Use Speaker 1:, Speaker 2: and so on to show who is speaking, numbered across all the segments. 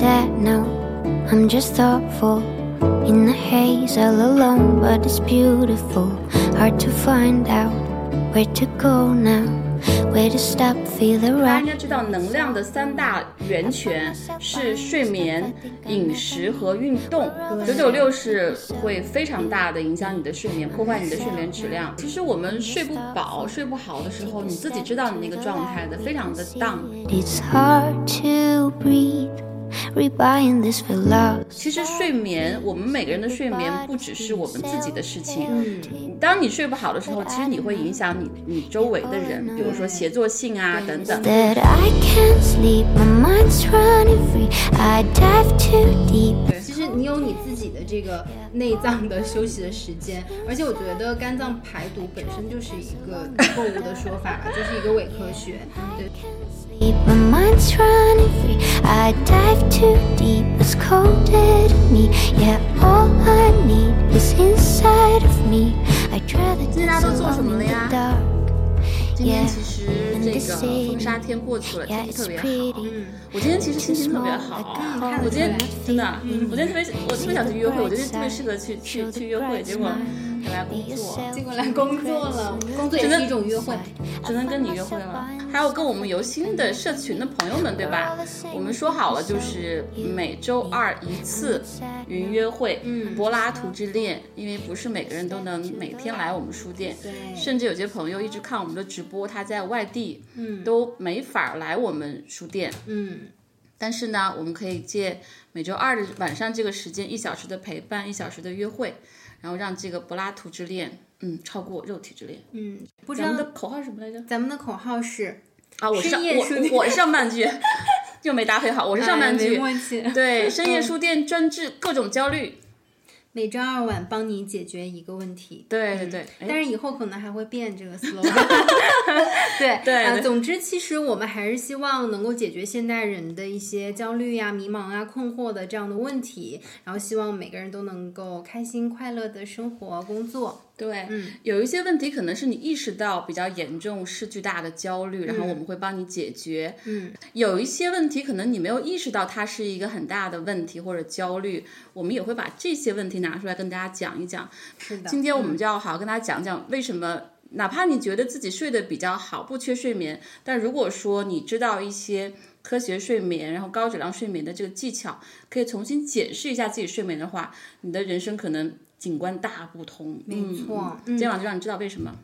Speaker 1: sad note. I'm just thoughtful. In the haze, all alone, but it's beautiful. Hard to find out where to go now, where to stop, feel the
Speaker 2: 大家.应该知道，能量的三大源泉是睡眠、饮食和运动。九九六是会非常大的影响你的睡眠，破坏你的睡眠质量。其实我们睡不饱、睡不好的时候，你自己知道你那个状态的，非常的 down。
Speaker 1: It's hard to breathe.
Speaker 2: 其实睡眠，我们每个人的睡眠不只是我们自己的事情。嗯，当你睡不好的时候，其实你会影响你你周围的人，比如说协作性啊等等。
Speaker 1: That I can't sleep, my mind's running free. I dive too deep.
Speaker 3: 其实你有你自己的这个内脏的休息的时间，而且我觉得肝脏排毒本身就是一个错误的说法吧，就是一个伪科学。对
Speaker 1: ，Sleep, my mind's running free. I dive too deep, it's colder to me. Yeah, all I need is inside of me. I try to
Speaker 2: 今天大家都做什么了
Speaker 1: in
Speaker 2: 呀
Speaker 1: the dark.
Speaker 2: 今天其实这个风沙天过去了，天气特别好。
Speaker 3: 嗯，
Speaker 2: 我今天其实心情特别好，我今天真的，我今天特别，我特别想去约会，我觉得特别适合去去去约会，结果回来工作，
Speaker 3: 结果来工作了，工作也是一种约会。
Speaker 2: 只能跟你约会了。还有跟我们游心的社群的朋友们，对吧？我们说好了，就是每周二一次云约会，嗯，柏拉图之恋，因为不是每个人都能每天来我们书店，
Speaker 3: 对。
Speaker 2: 甚至有些朋友一直看我们的直播，他在外地，嗯，都没法来我们书店，
Speaker 3: 嗯，
Speaker 2: 但是呢，我们可以借每周二的晚上这个时间，一小时的陪伴，一小时的约会，然后让这个柏拉图之恋，嗯，超过肉体之恋。
Speaker 3: 嗯，不知道
Speaker 2: 咱们的口号是什么来着？
Speaker 3: 咱们的口号是
Speaker 2: 啊，我是上我我是上半句，又没搭配好，我是上半句。
Speaker 3: 哎。
Speaker 2: 对，深夜书店专治各种焦虑。
Speaker 3: 每周二晚帮你解决一个问题。
Speaker 2: 对对对，哎
Speaker 3: 但是以后可能还会变这个 slogan。对啊，
Speaker 2: 对对
Speaker 3: 总之其实我们还是希望能够解决现代人的一些焦虑呀、迷茫啊、困惑的这样的问题，然后希望每个人都能够开心快乐的生活、工作。
Speaker 2: 对，
Speaker 3: 嗯
Speaker 2: 有一些问题可能是你意识到比较严重，是巨大的焦虑，然后我们会帮你解决。
Speaker 3: 嗯，
Speaker 2: 有一些问题可能你没有意识到它是一个很大的问题或者焦虑，我们也会把这些问题拿出来跟大家讲一讲。
Speaker 3: 是的。
Speaker 2: 今天我们就要好好跟大家讲讲为什么，哪怕你觉得自己睡得比较好，不缺睡眠，但如果说你知道一些科学睡眠，然后高质量睡眠的这个技巧，可以重新检视一下自己睡眠的话，你的人生可能景观大不同。没
Speaker 3: 错
Speaker 2: 今天晚上就让你知道为什么。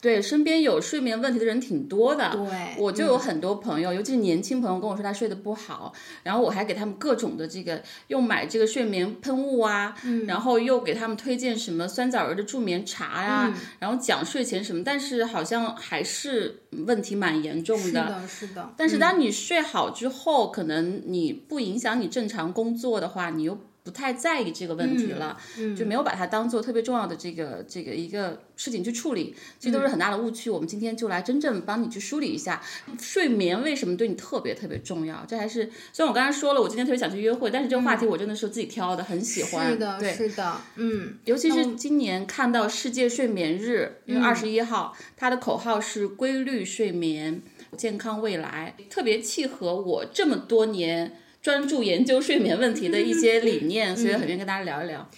Speaker 2: 对，身边有睡眠问题的人挺多的。
Speaker 3: 对
Speaker 2: 我就有很多朋友，尤其是年轻朋友跟我说他睡得不好，然后我还给他们各种的这个又买这个睡眠喷雾啊，然后又给他们推荐什么酸枣仁的助眠茶呀、然后讲睡前什么，但是好像还是问题蛮严重
Speaker 3: 是的，是的。
Speaker 2: 但是当你睡好之后，可能你不影响你正常工作的话，你又不太在意这个问题了，就没有把它当做特别重要的这个这个一个事情去处理，这都是很大的误区。我们今天就来真正帮你去梳理一下睡眠为什么对你特别特别重要。这还是虽然我刚才说了，我今天特别想去约会，但是这个话题我真的是自己挑的，很喜欢。
Speaker 3: 是的，
Speaker 2: 对，
Speaker 3: 是的，嗯，
Speaker 2: 尤其是今年看到世界睡眠日，因为二十一号，它的口号是规律睡眠，健康未来，特别契合我这么多年专注研究睡眠问题的一些理念，所以很愿意跟大家聊一聊。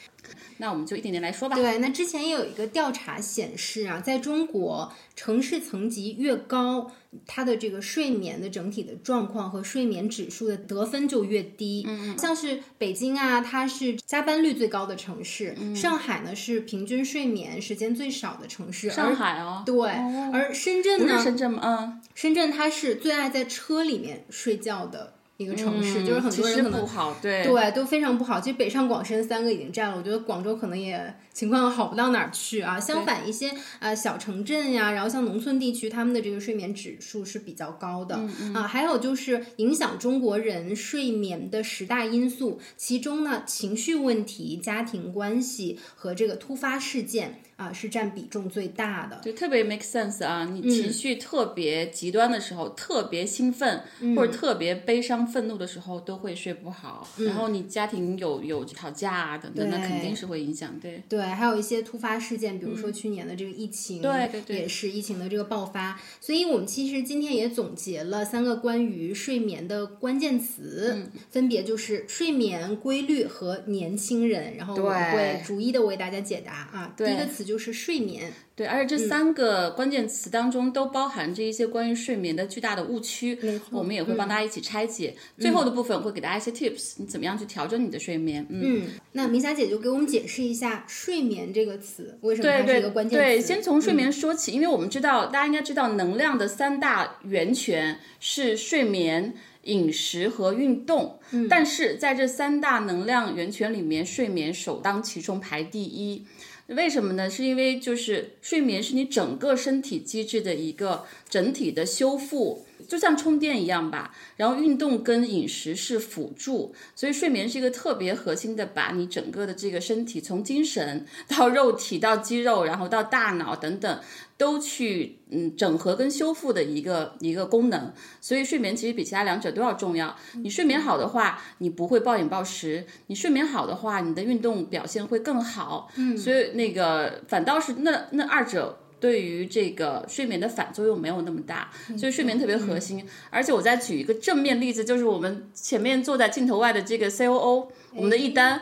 Speaker 2: 那我们就一点点来说吧。
Speaker 3: 对，那之前也有一个调查显示啊，在中国城市层级越高，它的这个睡眠的整体的状况和睡眠指数的得分就越低。嗯嗯，像是北京啊，它是加班率最高的城市；上海呢是平均睡眠时间最少的城市。
Speaker 2: 上海哦，
Speaker 3: 对，而深圳呢？
Speaker 2: 深圳吗？嗯，
Speaker 3: 深圳它是最爱在车里面睡觉的一个城市，就是很多人
Speaker 2: 其
Speaker 3: 可能
Speaker 2: 不好，对
Speaker 3: 对，都非常不好。其实北上广深三个已经占了，我觉得广州可能也情况好不到哪儿去啊。相反，一些呃小城镇呀，然后像农村地区，他们的这个睡眠指数是比较高的、啊。还有就是影响中国人睡眠的十大因素，其中呢，情绪问题、家庭关系和这个突发事件。啊是占比重最大的。
Speaker 2: 就特别 make sense 啊！你情绪特别极端的时候，特别兴奋或者特别悲伤、愤怒的时候，都会睡不好。然后你家庭有有吵架啊等等，那肯定是会影响。对
Speaker 3: 对，还有一些突发事件，比如说去年的这个疫情，
Speaker 2: 对对对，
Speaker 3: 也是疫情的这个爆发。所以我们其实今天也总结了三个关于睡眠的关键词，分别就是睡眠规律和年轻人。然后我们会逐一的为大家解答啊。第一个词就是睡眠。
Speaker 2: 对，而且这三个关键词当中都包含着一些关于睡眠的巨大的误区，我们也会帮大家一起拆解。最后的部分会给大家一些 tips，你怎么样去调整你的睡眠？
Speaker 3: 嗯，那明霞姐就给我们解释一下“睡眠”这个词为什么它是一个关键
Speaker 2: 词。对，先从睡眠说起，因为我们知道，大家应该知道，能量的三大源泉是睡眠、饮食和运动。嗯，但是在这三大能量源泉里面，睡眠首当其冲排第一。为什么呢？是因为就是睡眠是你整个身体机制的一个整体的修复，就像充电一样吧。然后运动跟饮食是辅助，所以睡眠是一个特别核心的，把你整个的这个身体从精神到肉体到肌肉，然后到大脑等等。都去嗯整合跟修复的一个一个功能，所以睡眠其实比其他两者都要重要。你睡眠好的话，你不会暴饮暴食；你睡眠好的话，你的运动表现会更好。嗯，所以那个反倒是那那二者对于这个睡眠的反作用没有那么大，所以睡眠特别核心。而且我再举一个正面例子，就是我们前面坐在镜头外的这个 C O O。我们的一丹，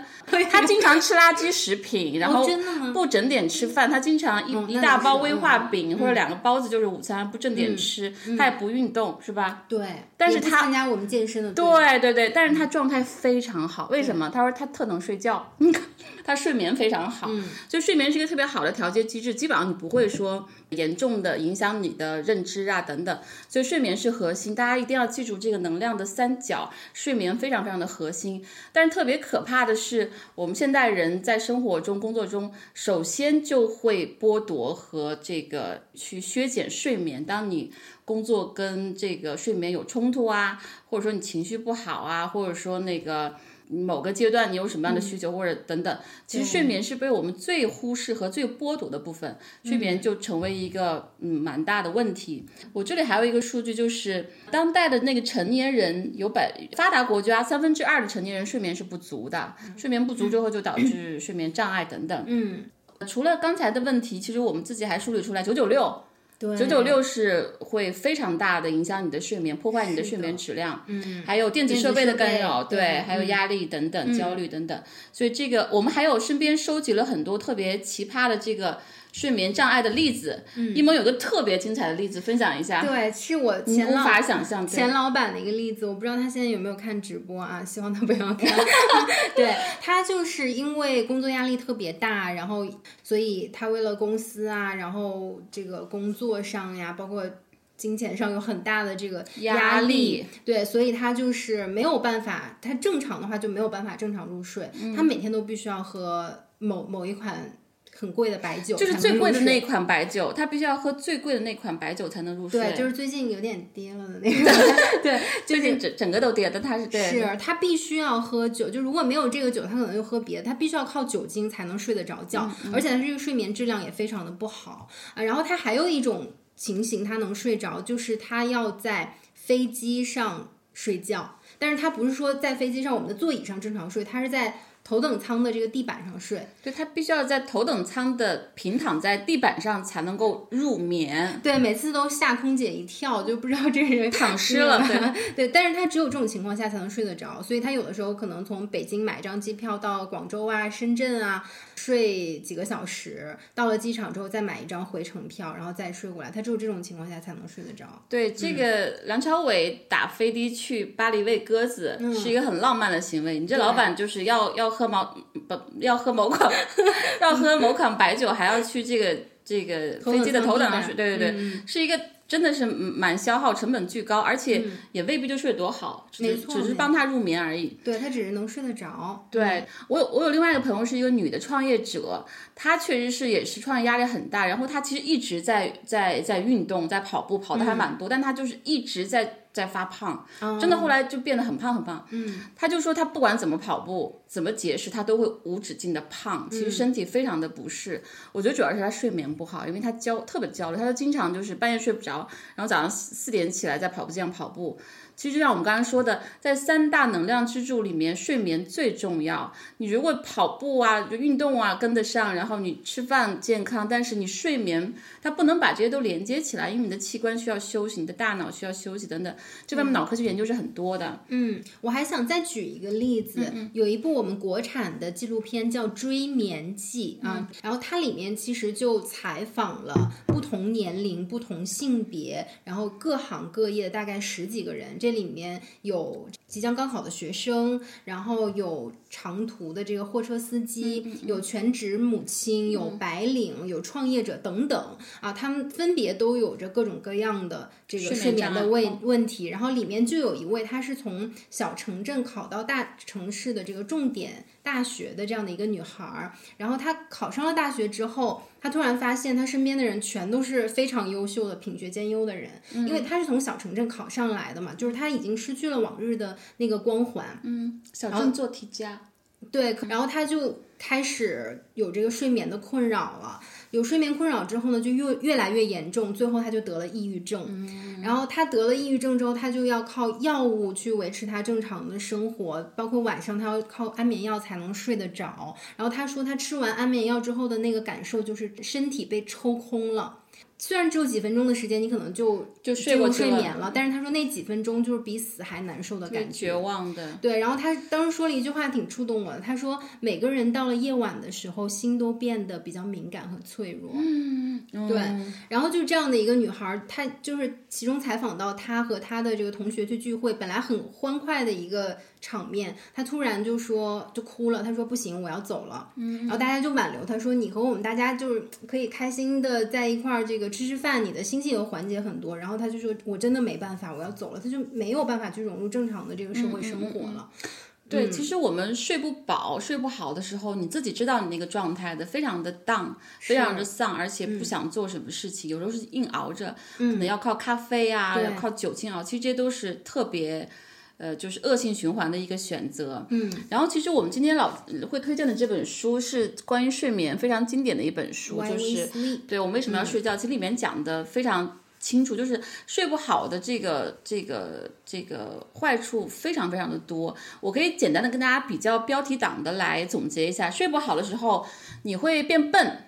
Speaker 2: 他经常吃垃圾食品，然后不整点吃饭。他经常一一大包威化饼或者两个包子就是午餐，不正点吃，他也不运动，是吧？
Speaker 3: 对。
Speaker 2: 但是他
Speaker 3: 参加我们健身的。
Speaker 2: 对对对，但是他状态非常好。为什么？他说他特能睡觉，他睡眠非常好。嗯。就睡眠是一个特别好的调节机制，基本上你不会说严重的影响你的认知啊等等。所以睡眠是核心，大家一定要记住这个能量的三角，睡眠非常非常的核心。但是特别。可怕的是，我们现代人在生活中、工作中，首先就会剥夺和这个去削减睡眠。当你工作跟这个睡眠有冲突啊，或者说你情绪不好啊，或者说那个。某个阶段你有什么样的需求或者等等，其实睡眠是被我们最忽视和最剥夺的部分，睡眠就成为一个嗯蛮大的问题。我这里还有一个数据，就是当代的那个成年人有百发达国家三分之二的成年人睡眠是不足的，睡眠不足之后就导致睡眠障碍等等。
Speaker 3: 嗯，
Speaker 2: 除了刚才的问题，其实我们自己还梳理出来九九六。九九六是会非常大的影响你的睡眠，破坏你的睡眠质量。嗯，还有电子设备的干扰，对，还有压力等等，焦虑等等。所以这个我们还有身边收集了很多特别奇葩的这个。睡眠障碍的例子，一萌有个特别精彩的例子分享一下。
Speaker 3: 对，是我前
Speaker 2: 无法想象
Speaker 3: 前老板的一个例子，我不知道他现在有没有看直播啊？希望他不要看。对他就是因为工作压力特别大，然后所以他为了公司啊，然后这个工作上呀，包括金钱上有很大的这个压力。对，所以他就是没有办法，他正常的话就没有办法正常入睡，他每天都必须要喝某某一款。很贵的白酒，
Speaker 2: 就是最贵的那款白酒，他必须要喝最贵的那款白酒才能入睡。
Speaker 3: 对，就是最近有点跌了的那 个。
Speaker 2: 对，最近整整个都跌的，他是对。
Speaker 3: 是他必须要喝酒，就如果没有这个酒，他可能就喝别的。他必须要靠酒精才能睡得着觉，而且他这个睡眠质量也非常的不好啊。然后他还有一种情形，他能睡着，就是他要在飞机上睡觉，但是他不是说在飞机上我们的座椅上正常睡，他是在。头等舱的这个地板上睡，
Speaker 2: 对他必须要在头等舱的平躺在地板上才能够入眠。
Speaker 3: 对，每次都吓空姐一跳，就不知道这人
Speaker 2: 躺尸了。
Speaker 3: 对，对，但是他只有这种情况下才能睡得着，所以他有的时候可能从北京买张机票到广州啊、深圳啊。睡几个小时，到了机场之后再买一张回程票，然后再睡过来。他只有这种情况下才能睡得着。
Speaker 2: 对，这个梁朝伟打飞的去巴黎喂鸽子是一个很浪漫的行为。你这老板就是要要喝某不要喝某款 要喝某款白酒，还要去这个这个飞机的头等舱睡。对对对，是一个。真的是蛮消耗，成本巨高，而且也未必就睡多好，只只是帮他入眠而已。
Speaker 3: 对他只是能睡得着。
Speaker 2: 对我有，我有另外一个朋友是一个女的创业者，她确实是也是创业压力很大，然后她其实一直在在在运动，在跑步，跑的还蛮多，但她就是一直在。在发胖，真的后来就变得很胖很胖。嗯，他就说他不管怎么跑步，怎么节食，他都会无止境的胖，其实身体非常的不适。我觉得主要是他睡眠不好，因为他焦特别焦虑，他就经常就是半夜睡不着，然后早上四点起来在跑步机上跑步。其实就像我们刚刚说的，在三大能量支柱里面，睡眠最重要。你如果跑步啊、就运动啊跟得上，然后你吃饭健康，但是你睡眠它不能把这些都连接起来，因为你的器官需要休息，你的大脑需要休息等等。这方面脑科学研究是很多的。
Speaker 3: 嗯，我还想再举一个例子，有一部我们国产的纪录片叫《追眠记》啊，然后它里面其实就采访了不同年龄、不同性别，然后各行各业大概十几个人。这这里面有即将高考的学生，然后有长途的这个货车司机，有全职母亲，有白领，有创业者等等。啊，他们分别都有着各种各样的这个睡眠的问问题。然后里面就有一位，他是从小城镇考到大城市的这个重点大学的这样的一个女孩儿，然后她考上了大学之后。她突然发现，她身边的人全都是非常优秀的、品学兼优的人，因为她是从小城镇考上来的嘛，就是她已经失去了往日的那个光环。
Speaker 2: 嗯，小镇做题家。
Speaker 3: 对，然后她就开始有这个睡眠的困扰了。有睡眠困扰之后呢，就越越来越严重，最后他就得了抑郁症。然后他得了抑郁症之后，他就要靠药物去维持他正常的生活，包括晚上他要靠安眠药才能睡得着。然后他说，他吃完安眠药之后的那个感受就是身体被抽空了。虽然只有几分钟的时间，你可能就
Speaker 2: 就睡过
Speaker 3: 睡眠了，但是他说那几分钟就是比死还难受的感觉，
Speaker 2: 绝望的。
Speaker 3: 对，然后他当时说了一句话挺触动我的，他说每个人到了夜晚的时候，心都变得比较敏感和脆弱。
Speaker 2: 嗯，
Speaker 3: 对。然后就这样的一个女孩，她就是其中采访到她和她的这个同学去聚会，本来很欢快的一个。场面，他突然就说就哭了，他说不行，我要走了。嗯，然后大家就挽留他说你和我们大家就是可以开心的在一块儿这个吃吃饭，你的心情也缓解很多。然后他就说我真的没办法，我要走了，他就没有办法去融入正常的这个社会生活了。
Speaker 2: 对，其实我们睡不饱、睡不好的时候，你自己知道你那个状态的，非常的 down，非常的丧，而且不想做什么事情，有时候是硬熬着，可能要靠咖啡啊，要靠酒精熬，其实这些都是特别。呃，就是恶性循环的一个选择。
Speaker 3: 嗯，
Speaker 2: 然后其实我们今天老会推荐的这本书是关于睡眠非常经典的一本书，就是对我们为什么要睡觉。其实里面讲的非常清楚，就是睡不好的这个这个这个坏处非常非常的多。我可以简单的跟大家比较标题党的来总结一下：睡不好的时候，你会变笨，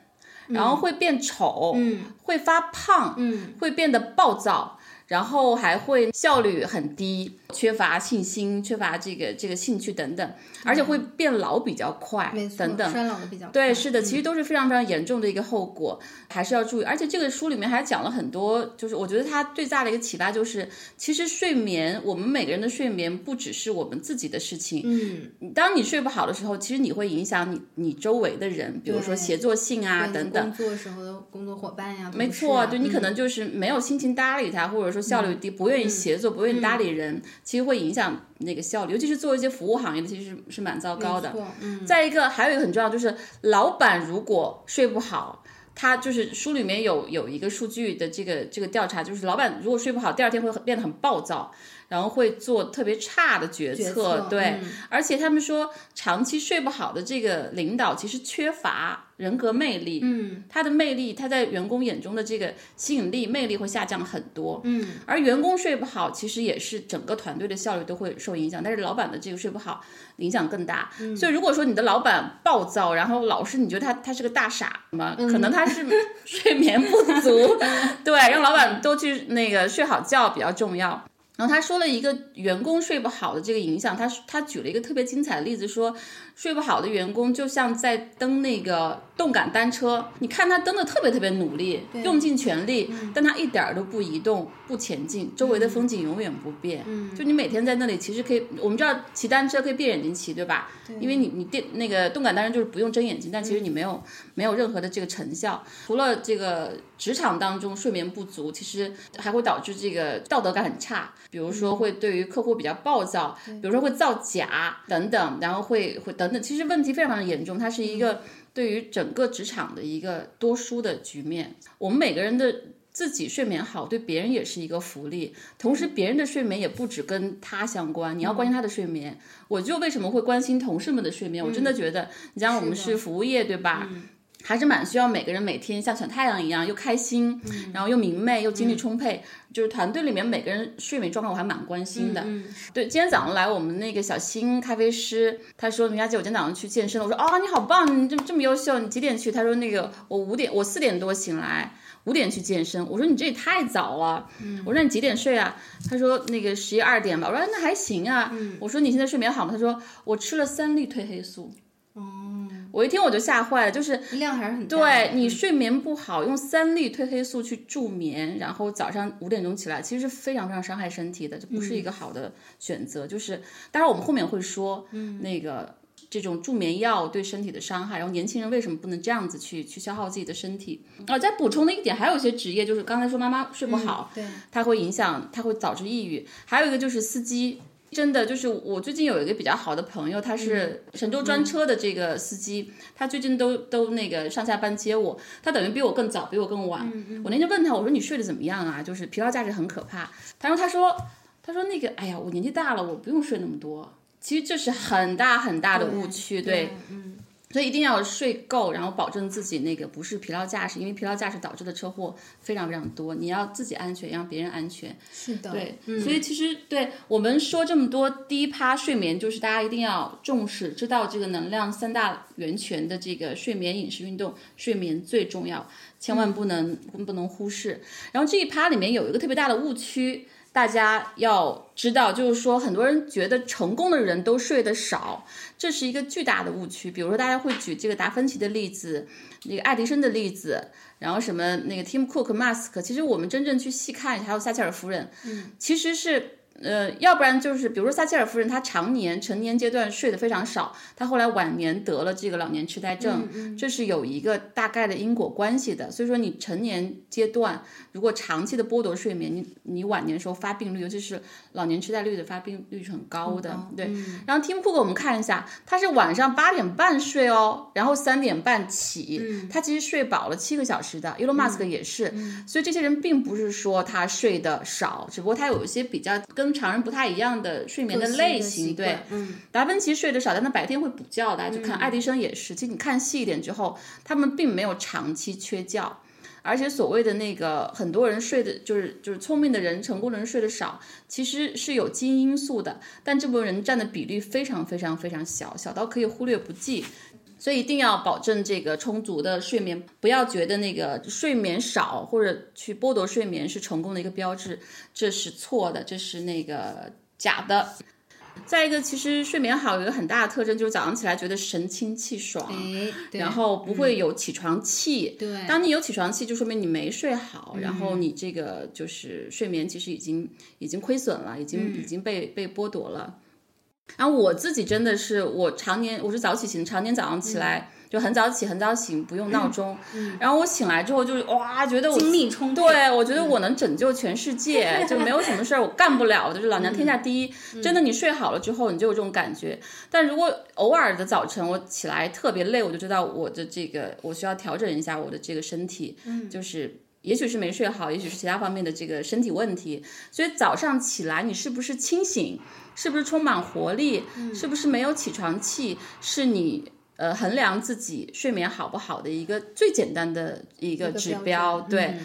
Speaker 2: 然后会变丑，
Speaker 3: 嗯，
Speaker 2: 会发胖，
Speaker 3: 嗯，
Speaker 2: 会变得暴躁，然后还会效率很低。缺乏信心，缺乏这个这个兴趣等等，而且会变老比较快，等等，
Speaker 3: 衰老的比较
Speaker 2: 对，是的，其实都是非常非常严重的一个后果，还是要注意。而且这个书里面还讲了很多，就是我觉得它最大的一个启发就是，其实睡眠，我们每个人的睡眠不只是我们自己的事情。
Speaker 3: 嗯，
Speaker 2: 当你睡不好的时候，其实你会影响你你周围的人，比如说协作性啊等等，
Speaker 3: 工作时候的工作伙伴呀，
Speaker 2: 没错，对你可能就是没有心情搭理他，或者说效率低，不愿意协作，不愿意搭理人。其实会影响那个效率，尤其是做一些服务行业的，其实是蛮糟糕的。
Speaker 3: 嗯。
Speaker 2: 再一个，还有一个很重要，就是老板如果睡不好，他就是书里面有有一个数据的这个这个调查，就是老板如果睡不好，第二天会变得很暴躁。然后会做特别差的决策，对，而且他们说长期睡不好的这个领导其实缺乏人格魅力，
Speaker 3: 嗯，
Speaker 2: 他的魅力他在员工眼中的这个吸引力魅力会下降很多，
Speaker 3: 嗯，
Speaker 2: 而员工睡不好其实也是整个团队的效率都会受影响，但是老板的这个睡不好影响更大，所以如果说你的老板暴躁，然后老是你觉得他他是个大傻嘛，可能他是睡眠不足，对，让老板多去那个睡好觉比较重要。然后他说了一个员工睡不好的这个影响，他他举了一个特别精彩的例子，说睡不好的员工就像在蹬那个动感单车，你看他蹬的特别特别努力，用尽全力，但他一点儿都不移动、不前进，周围的风景永远不变。
Speaker 3: 嗯，
Speaker 2: 就你每天在那里，其实可以，我们知道骑单车可以闭眼睛骑，对吧？
Speaker 3: 对，
Speaker 2: 因为你你电那个动感单车就是不用睁眼睛，但其实你没有没有任何的这个成效，除了这个职场当中睡眠不足，其实还会导致这个道德感很差。比如说会对于客户比较暴躁，比如说会造假等等，然后会会等等，其实问题非常的严重，它是一个对于整个职场的一个多输的局面。我们每个人的自己睡眠好，对别人也是一个福利。同时，别人的睡眠也不只跟他相关，你要关心他的睡眠。我就为什么会关心同事们的睡眠？我真的觉得，你像我们是服务业，对吧？还是蛮需要每个人每天像小太阳一样又开心，然后又明媚又精力充沛。就是团队里面每个人睡眠状况我还蛮关心的。对，今天早上来我们那个小新咖啡师，他说明佳姐，我今天早上去健身了。我说哦，你好棒，你这么这么优秀，你几点去？他说那个我五点，我四点多醒来，五点去健身。我说你这也太早了。我说你几点睡啊？他说那个十一二点吧。我说那还行啊。我说你现在睡眠好吗？他说我吃了三粒褪黑素。哦，我一听我就吓坏了，就是
Speaker 3: 量还是很
Speaker 2: 大。对你睡眠不好，用三粒褪黑素去助眠，然后早上五点钟起来，其实是非常非常伤害身体的，这不是一个好的选择。就是，当然我们后面会说，嗯，那个这种助眠药对身体的伤害，然后年轻人为什么不能这样子去去消耗自己的身体？啊，再补充的一点，还有一些职业，就是刚才说妈妈睡不好，
Speaker 3: 对，
Speaker 2: 它会影响，它会导致抑郁。还有一个就是司机。真的就是我最近有一个比较好的朋友，他是神州专车的这个司机，他最近都都那个上下班接我，他等于比我更早，比我更晚。我那天问他，我说你睡得怎么样啊？就是疲劳驾驶很可怕。他说他说他说那个哎呀，我年纪大了，我不用睡那么多。其实这是很大很大的误区，对。所以一定要睡够，然后保证自己那个不是疲劳驾驶，因为疲劳驾驶导致的车祸非常非常多。你要自己安全，让别人安全。
Speaker 3: 是的，
Speaker 2: 对。所以其实对我们说这么多，第一趴睡眠就是大家一定要重视，知道这个能量三大源泉的这个睡眠、饮食、运动，睡眠最重要，千万不能不能忽视。然后这一趴里面有一个特别大的误区。大家要知道，就是说，很多人觉得成功的人都睡得少，这是一个巨大的误区。比如说，大家会举这个达芬奇的例子，那个爱迪生的例子，然后什么那个 Tim Cook、Musk，其实我们真正去细看，还有撒切尔夫人，嗯，其实是。呃，要不然就是，比如说撒切尔夫人，她常年成年阶段睡得非常少，她后来晚年得了这个老年痴呆症，这是有一个大概的因果关系的。所以说，你成年阶段如果长期的剥夺睡眠，你你晚年时候发病率，尤其是老年痴呆率的发病率是很高的。对。然后 Tim Cook 我们看一下，他是晚上八点半睡哦，然后三点半起，他其实睡饱了七个小时的。Elon Musk 也是，所以这些人并不是说他睡得少，只不过他有一些比较跟常人不太一样的睡眠的类型，对，嗯，达芬奇睡得少，但他白天会补觉的，就看爱迪生也是。其实你看细一点之后，他们并没有长期缺觉，而且所谓的那个很多人睡的，就是就是聪明的人、成功的人睡得少，其实是有基因因素的，但这部分人占的比例非常非常非常小，小到可以忽略不计。所以一定要保证这个充足的睡眠，不要觉得那个睡眠少或者去剥夺睡眠是成功的一个标志，这是错的，这是那个假的。再一个，其实睡眠好有一个很大的特征，就是早上起来觉得神清气爽，然后不会有起床气。
Speaker 3: 对，
Speaker 2: 当你有起床气，就说明你没睡好，然后你这个就是睡眠其实已经已经亏损了，已经已经被被剥夺了。然后我自己真的是，我常年我是早起型，常年早上起来就很早起，很早醒，不用闹钟。然后我醒来之后就是哇，觉得我
Speaker 3: 精力充沛，
Speaker 2: 对我觉得我能拯救全世界，就没有什么事儿我干不了，就是老娘天下第一。真的，你睡好了之后，你就有这种感觉。但如果偶尔的早晨我起来特别累，我就知道我的这个我需要调整一下我的这个身体，就是也许是没睡好，也许是其他方面的这个身体问题。所以早上起来你是不是清醒？是不是充满活力？是不是没有起床气？是你呃衡量自己睡眠好不好的一个最简单的一个指标。对，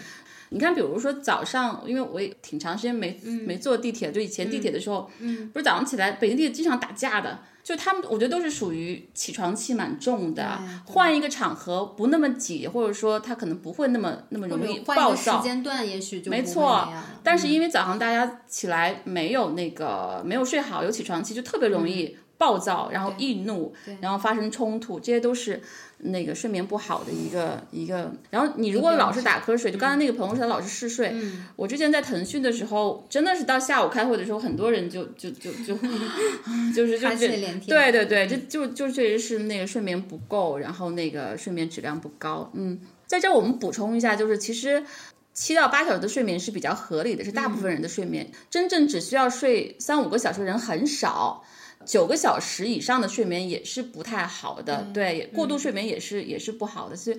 Speaker 2: 你看，比如说早上，因为我也挺长时间没没坐地铁，就以前地铁的时候，不是早上起来，北京地铁经常打架的。就他们，我觉得都是属于起床气蛮重的。换一个场合不那么挤，或者说他可能不会那么那么容易暴躁。
Speaker 3: 时间段也许就
Speaker 2: 没错。但是因为早上大家起来没有那个没有睡好，有起床气，就特别容易。暴躁，然后易怒，然后发生冲突，这些都是那个睡眠不好的一个一个。然后你如果老是打瞌睡，就刚才那个朋友说他老是嗜睡。我之前在腾讯的时候，真的是到下午开会的时候，很多人就就就就就是就是对对对，这就就确实是那个睡眠不够，然后那个睡眠质量不高。嗯，在这我们补充一下，就是其实七到八小时的睡眠是比较合理的，是大部分人的睡眠。真正只需要睡三五个小时的人很少。九个小时以上的睡眠也是不太好的，对，过度睡眠也是也是不好的，所以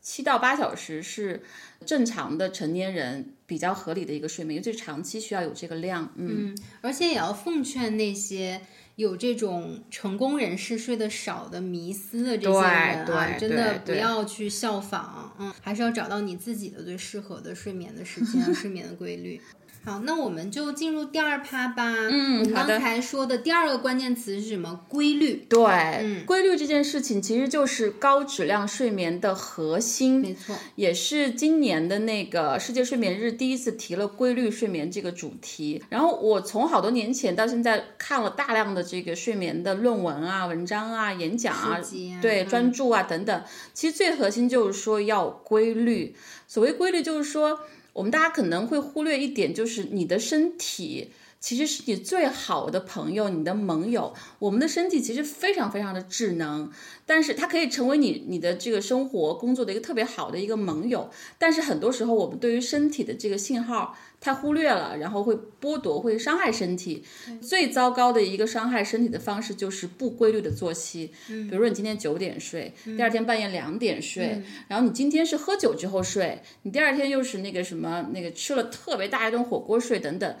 Speaker 2: 七到八小时是正常的成年人比较合理的一个睡眠，尤其是长期需要有这个量。嗯，
Speaker 3: 而且也要奉劝那些有这种成功人士睡得少的迷思的这些人啊，真的不要去效仿。嗯，还是要找到你自己的最适合的睡眠的时间、睡眠的规律。好，那我们就进入第二趴吧。
Speaker 2: 嗯。
Speaker 3: 刚才说的第二个关键词是什么？规律。
Speaker 2: 对，嗯，规律这件事情其实就是高质量睡眠的核心。
Speaker 3: 没错，
Speaker 2: 也是今年的那个世界睡眠日第一次提了规律睡眠这个主题。然后我从好多年前到现在看了大量的这个睡眠的论文啊、文章啊、演讲啊，对，专注啊等等。其实最核心就是说要规律。所谓规律，就是说。我们大家可能会忽略一点，就是你的身体其实是你最好的朋友，你的盟友。我们的身体其实非常非常的智能，但是它可以成为你你的这个生活工作的一个特别好的一个盟友。但是很多时候，我们对于身体的这个信号。太忽略了，然后会剥夺，会伤害身体。最糟糕的一个伤害身体的方式就是不规律的作息。嗯，比如说你今天九点睡，第二天半夜两点睡，然后你今天是喝酒之后睡，你第二天又是那个什么那个吃了特别大一顿火锅睡等等。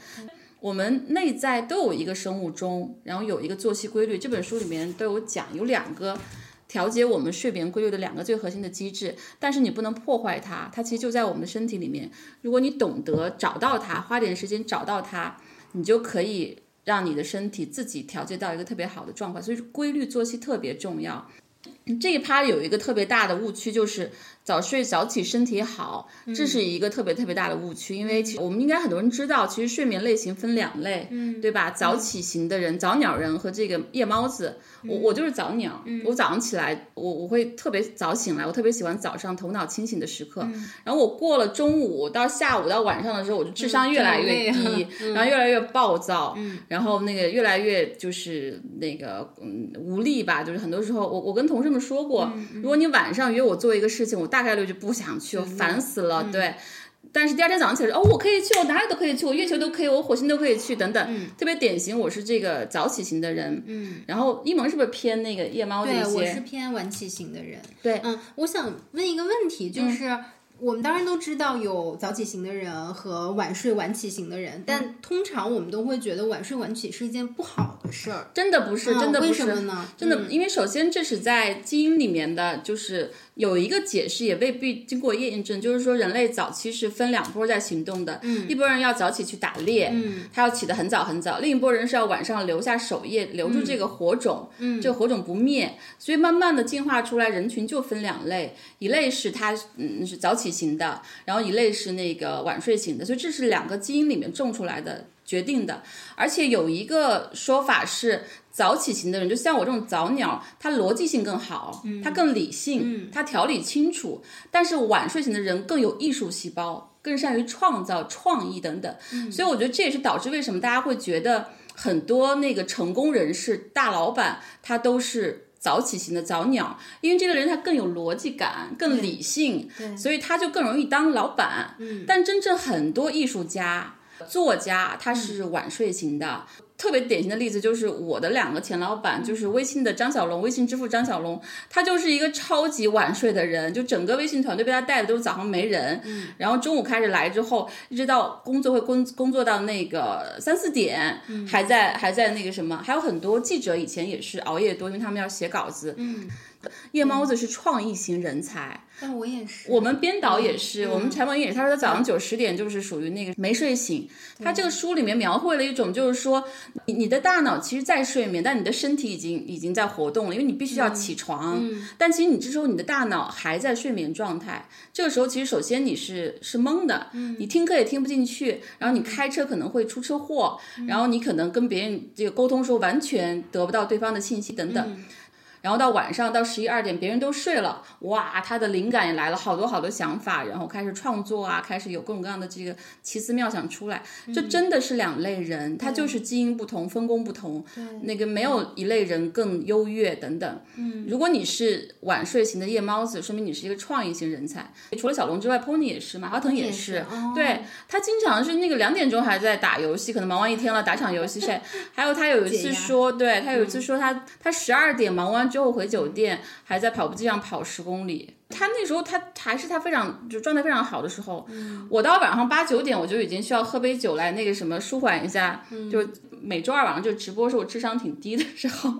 Speaker 2: 我们内在都有一个生物钟，然后有一个作息规律。这本书里面都有讲，有两个。调节我们睡眠规律的两个最核心的机制，但是你不能破坏它，它其实就在我们的身体里面。如果你懂得找到它，花点时间找到它，你就可以让你的身体自己调节到一个特别好的状况。所以规律作息特别重要。这一趴有一个特别大的误区，就是早睡早起身体好，这是一个特别特别大的误区。因为其实我们应该很多人知道，其实睡眠类型分两类，嗯，对吧？早起型的人，早鸟人和这个夜猫子。我我就是早鸟，我早上起来，我我会特别早醒来，我特别喜欢早上头脑清醒的时刻。然后我过了中午到下午到晚上的时候，我就智商越来越低，然后越来越暴躁，然后那个越来越就是那个嗯无力吧。就是很多时候，我我跟同事们。说过，如果你晚上约我做一个事情，我大概率就不想去，我烦死了。对，但是第二天早上起来，哦，我可以去，我哪里都可以去，我月球都可以，我火星都可以去，等等，特别典型。我是这个早起型的人，嗯，然后一萌是不是偏那个夜猫这些？
Speaker 3: 对，我是偏晚起型的人。
Speaker 2: 对，
Speaker 3: 嗯，我想问一个问题，就是。我们当然都知道有早起型的人和晚睡晚起型的人，但通常我们都会觉得晚睡晚起是一件不好的事儿。
Speaker 2: 真的不是，真的不是。为
Speaker 3: 什么呢？
Speaker 2: 真的，因为首先这是在基因里面的，就是。有一个解释也未必经过验证，就是说人类早期是分两波在行动的，一波人要早起去打猎，他要起得很早很早；另一波人是要晚上留下守夜，留住这个火种，这个火种不灭。所以慢慢的进化出来，人群就分两类，一类是他嗯是早起型的，然后一类是那个晚睡型的。所以这是两个基因里面种出来的决定的。而且有一个说法是。早起型的人，就像我这种早鸟，他逻辑性更好，他更理性，他条理清楚。但是晚睡型的人更有艺术细胞，更善于创造、创意等等。所以我觉得这也是导致为什么大家会觉得很多那个成功人士、大老板，他都是早起型的早鸟，因为这个人他更有逻辑感、更理性，所以他就更容易当老板。但真正很多艺术家、作家，他是晚睡型的。特别典型的例子就是我的两个前老板，就是微信的张小龙，微信支付张小龙，他就是一个超级晚睡的人，就整个微信团队被他带的都是早上没人，嗯，然后中午开始来之后，一直到工作会工工作到那个三四点，还在还在那个什么，还有很多记者以前也是熬夜多，因为他们要写稿子，嗯。夜猫子是创意型人才，
Speaker 3: 但我也是。
Speaker 2: 我们编导也是，我们柴萌也是。他说他早上九十点就是属于那个没睡醒。他这个书里面描绘了一种，就是说你你的大脑其实在睡眠，但你的身体已经已经在活动了，因为你必须要起床。但其实你这时候你的大脑还在睡眠状态。这个时候其实首先你是是懵的，你听课也听不进去，然后你开车可能会出车祸，然后你可能跟别人这个沟通时候完全得不到对方的信息等等。然后到晚上到十一二点，别人都睡了，哇，他的灵感也来了，好多好多想法，然后开始创作啊，开始有各种各样的这个奇思妙想出来。这真的是两类人，他就是基因不同，分工不同。那个没有一类人更优越等等。嗯，如果你是晚睡型的夜猫子，说明你是一个创意型人才。除了小龙之外，Pony 也是，马化腾也是。对他经常是那个两点钟还在打游戏，可能忙完一天了，打场游戏。谁？还有他有一次说，对他有一次说他他十二点忙完。之后回酒店，还在跑步机上跑十公里。他那时候他还是他非常就状态非常好的时候，我到晚上八九点我就已经需要喝杯酒来那个什么舒缓一下，就每周二晚上就直播是我智商挺低的时候，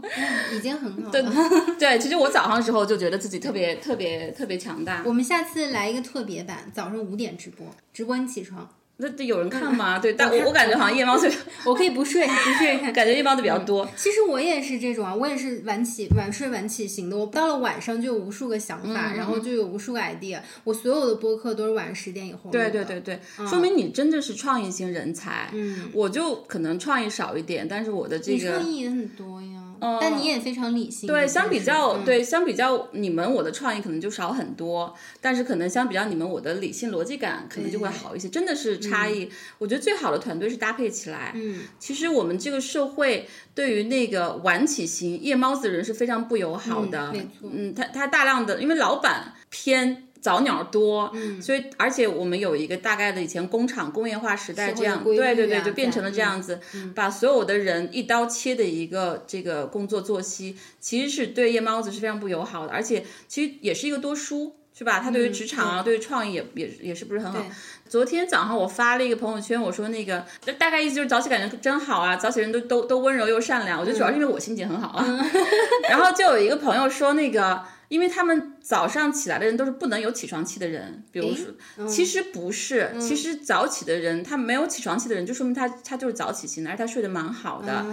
Speaker 3: 已经很好
Speaker 2: 对
Speaker 3: 了。
Speaker 2: 对，其实我早上的时候就觉得自己特别特别特别强大。
Speaker 3: 我们下次来一个特别版，早上五点直播，直播你起床，
Speaker 2: 那这有人看吗？对，但我我感觉好像夜猫子，
Speaker 3: 我可以不睡，不睡看。
Speaker 2: 感觉夜猫子比较多。
Speaker 3: 其实我也是这种啊，我也是晚起晚睡晚起型的。我到了晚上就有无数个想法，然后就有无数个 idea。我所有的播客都是晚上十点以后录
Speaker 2: 对。对对对，说明你真的是创意型人才。
Speaker 3: 嗯，
Speaker 2: 我就可能创意少一点，但是我的这
Speaker 3: 你
Speaker 2: 个
Speaker 3: 创意也很多呀，但你也非常理性。
Speaker 2: 对，相比较、
Speaker 3: 嗯
Speaker 2: 对相比较你们，我的创意可能就少很多，但是可能相比较你们，我的理性逻辑感可能就会好一些，真的是差异。我觉得最好的团队是搭配起来。
Speaker 3: 嗯，
Speaker 2: 其实我们这个社会对于那个晚起型夜猫子的人是非常不友好的。
Speaker 3: 嗯没错
Speaker 2: 嗯，他他大量的因为老板偏。早鸟多，
Speaker 3: 嗯
Speaker 2: 所以而且我们有一个大概的以前工厂工业化时代这样，对对对，就变成了这样子，把所有的人一刀切的一个这个工作作息，其实是对夜猫子是非常不友好的，而且其实也是一个多输。是吧？他对于职场啊，对于创意也也也是不是很好。昨天早上我发了一个朋友圈，我说那个就大概意思就是早起感觉真好啊，早起人都都都温柔又善良。我觉得主要是因为我心情很好啊。然后就有一个朋友说那个。因为他们早上起来的人都是不能有起床气的人，比如说，其实不是，其实早起的人他没有起床气的人，就说明他他就是早起型的，而且他睡得蛮好的。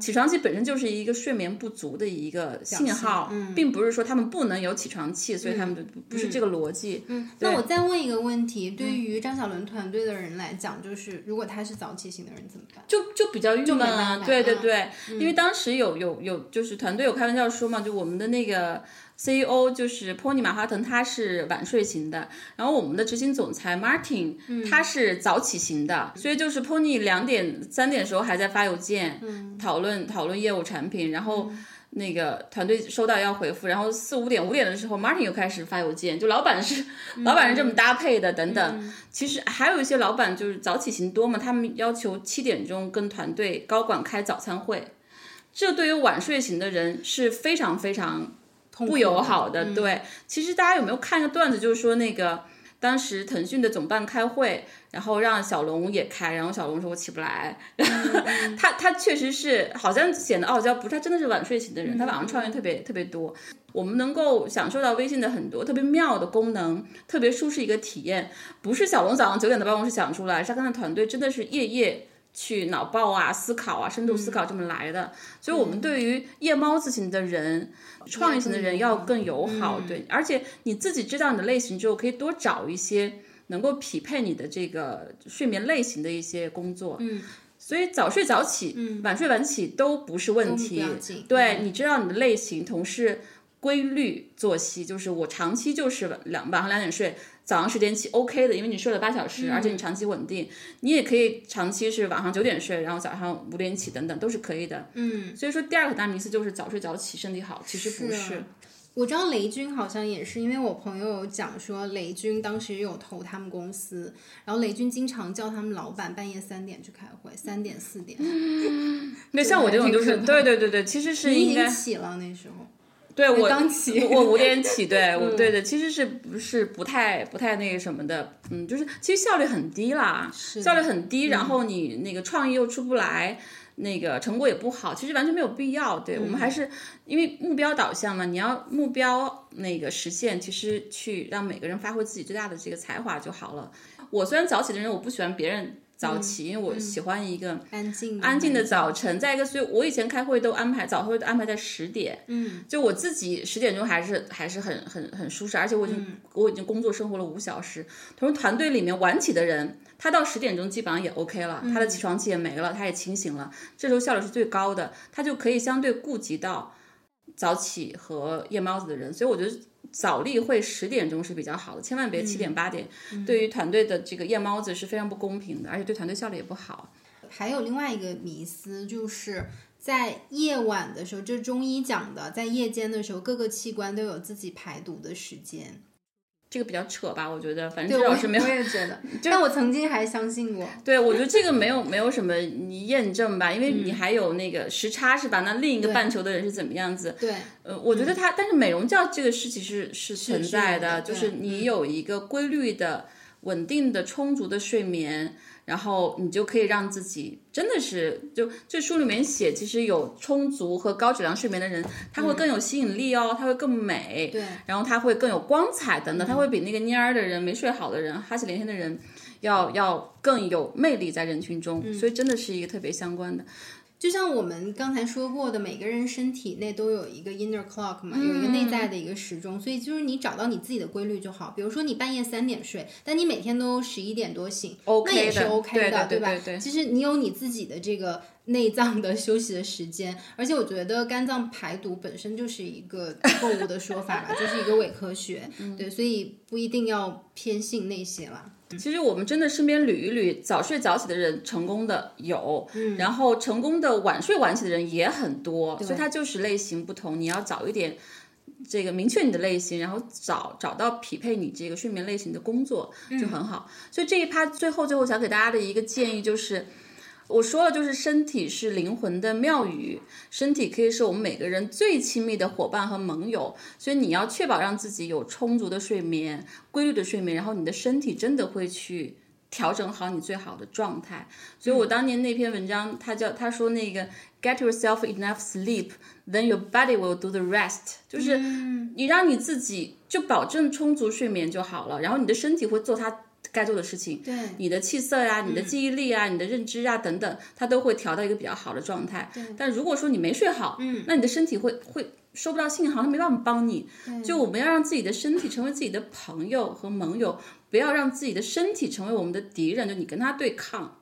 Speaker 2: 起床气本身就是一个睡眠不足的一个信号，并不是说他们不能有起床气，所以他们就不是这个逻辑。
Speaker 3: 嗯，那我再问一个问题，对于张小伦团队的人来讲，就是如果他是早起型的人怎么办？
Speaker 2: 就就比较郁闷啊，对对
Speaker 3: 嗯
Speaker 2: 对，因为当时有有有就是团队有开玩笑说嘛，就我们的那个。CEO 就是 Pony 马化腾，他是晚睡型的，然后我们的执行总裁 Martin，、他是早起型的，所以就是 Pony 两点三点的时候还在发邮件，讨论讨论业务产品，然后。那个团队收到要回复，然后四五点五点的时候，Martin 又开始发邮件，就老板是、老板是这么搭配的，等等。其实还有一些老板就是早起型多嘛，他们要求七点钟跟团队高管开早餐会，这对于晚睡型的人是非常非常不友好的。对，其实大家有没有看一个段子，就是说那个当时腾讯的总办开会，然后让小龙也开，然后小龙说我起不来，他他确实是好像显得傲娇，不是他真的是晚睡型的人，他晚上创业特别特别多。我们能够享受到微信的很多特别妙的功能，特别舒适一个体验，不是小龙早上九点的办公室想出来，是他跟他团队真的是夜夜。去脑爆啊、思考啊、深度思考这么来的，所以我们对于夜猫子型的人、创意型的人要更友好，对，而且你自己知道你的类型之后，可以多找一些能够匹配你的这个睡眠类型的一些工作，
Speaker 3: 嗯，
Speaker 2: 所以早睡早起、晚睡晚起都不是问题，对，你知道你的类型，同时规律作息，就是我长期就是两晚上两点睡。早上十点起，OK 的，因为你睡了八小时，而且你长期稳定，你也可以长期是晚上九点睡，然后早上五点起，等等都是可以的。
Speaker 3: 嗯，
Speaker 2: 所以说第二个大迷思就是早睡早起身体好，其实不
Speaker 3: 是
Speaker 2: 是。
Speaker 3: 我知道雷军好像也是，因为我朋友有讲说，雷军当时也有投他们公司，然后雷军经常叫他们老板半夜三点去开会，三点四点。
Speaker 2: 那像我这种就是，对对对对，其实是
Speaker 3: 你已
Speaker 2: 应该
Speaker 3: 经起了那时候。
Speaker 2: 对我
Speaker 3: 刚起
Speaker 2: 我五点起，对，我对对，其实是不是不太不太那个什么的，嗯，就是其实效率很低啦，效率很低，然后你那个创意又出不来。那个成果也不好，其实完全没有必要。对、我们还是因为目标导向嘛，你要目标那个实现，其实去让每个人发挥自己最大的这个才华就好了。我虽然早起的人，我不喜欢别人早起，因为我喜欢一个
Speaker 3: 安静
Speaker 2: 安静的早晨。再一个，所以我以前开会都安排早会都安排在十点，
Speaker 3: 嗯，
Speaker 2: 就我自己十点钟还是还是很很很舒适，而且我已经、我已经工作生活了五小时。同时团队里面晚起的人，他到十点钟基本上也 OK 了，他的起床气也没了，他也清醒了，这时候效率是最高的，他就可以相对顾及到早起和夜猫子的人，所以我觉得。早例会十点钟是比较好的，千万别七点八点，对于团队的这个夜猫子是非常不公平的，而且对团队效率也不好。
Speaker 3: 还有另外一个迷思，就是在夜晚的时候，这是中医讲的，在夜间的时候，各个器官都有自己排毒的时间。
Speaker 2: 这个比较扯吧，我觉得，反正
Speaker 3: 对，我
Speaker 2: 至少是没有
Speaker 3: 我。也觉得，但我曾经还相信过。
Speaker 2: 对，我觉得这个没有没有什么你验证吧，因为你还有那个时差是吧？那另一个半球的人是怎么样子？
Speaker 3: 对，
Speaker 2: 呃，我觉得它，但是美容觉这个事情是是存在的就是你有一个规律的、稳定的、充足的睡眠，然后你就可以让自己真的是，就这书里面写，其实有充足和高质量睡眠的人，他会更有吸引力哦，他会更美，
Speaker 3: 对
Speaker 2: 然后他会更有光彩等等，他会比那个蔫儿的人、没睡好的人、哈气连天的人。要要更有魅力在人群中，所以真的是一个特别相关的。
Speaker 3: 就像我们刚才说过的，每个人身体内都有一个 inner clock 嘛，有一个内在的一个时钟，所以就是你找到你自己的规律就好。比如说你半夜三点睡，但你每天都十一点多醒
Speaker 2: OK
Speaker 3: 那也是 OK 的，吧
Speaker 2: 对对对对
Speaker 3: 其实你有你自己的这个内脏的休息的时间，而且我觉得肝脏排毒本身就是一个 错误的说法吧，就是一个伪科学，对，所以不一定要偏信那些了。
Speaker 2: 其实我们真的身边捋一捋，早睡早起的人成功的有，
Speaker 3: 嗯
Speaker 2: 然后成功的晚睡晚起的人也很多，所以它就是类型不同，你要早一点。这个明确你的类型，然后找找到匹配你这个睡眠类型的工作就很好。所以这一趴最后最后想给大家的一个建议就是，我说了，就是身体是灵魂的庙宇，身体可以是我们每个人最亲密的伙伴和盟友，所以你要确保让自己有充足的睡眠、规律的睡眠，然后你的身体真的会去调整好你最好的状态。所以我当年那篇文章，他叫他说那个 get yourself enough sleep, then your body will do the rest，就是你让你自己就保证充足睡眠就好了，然后你的身体会做它该做的事情。
Speaker 3: 对
Speaker 2: 你的气色呀、你的记忆力啊、你的认知啊等等，它都会调到一个比较好的状态。但如果说你没睡好，嗯，那你的身体会会收不到信号，它没办法帮你。就我们要让自己的身体成为自己的朋友和盟友，不要让自己的身体成为我们的敌人，就你跟他对抗。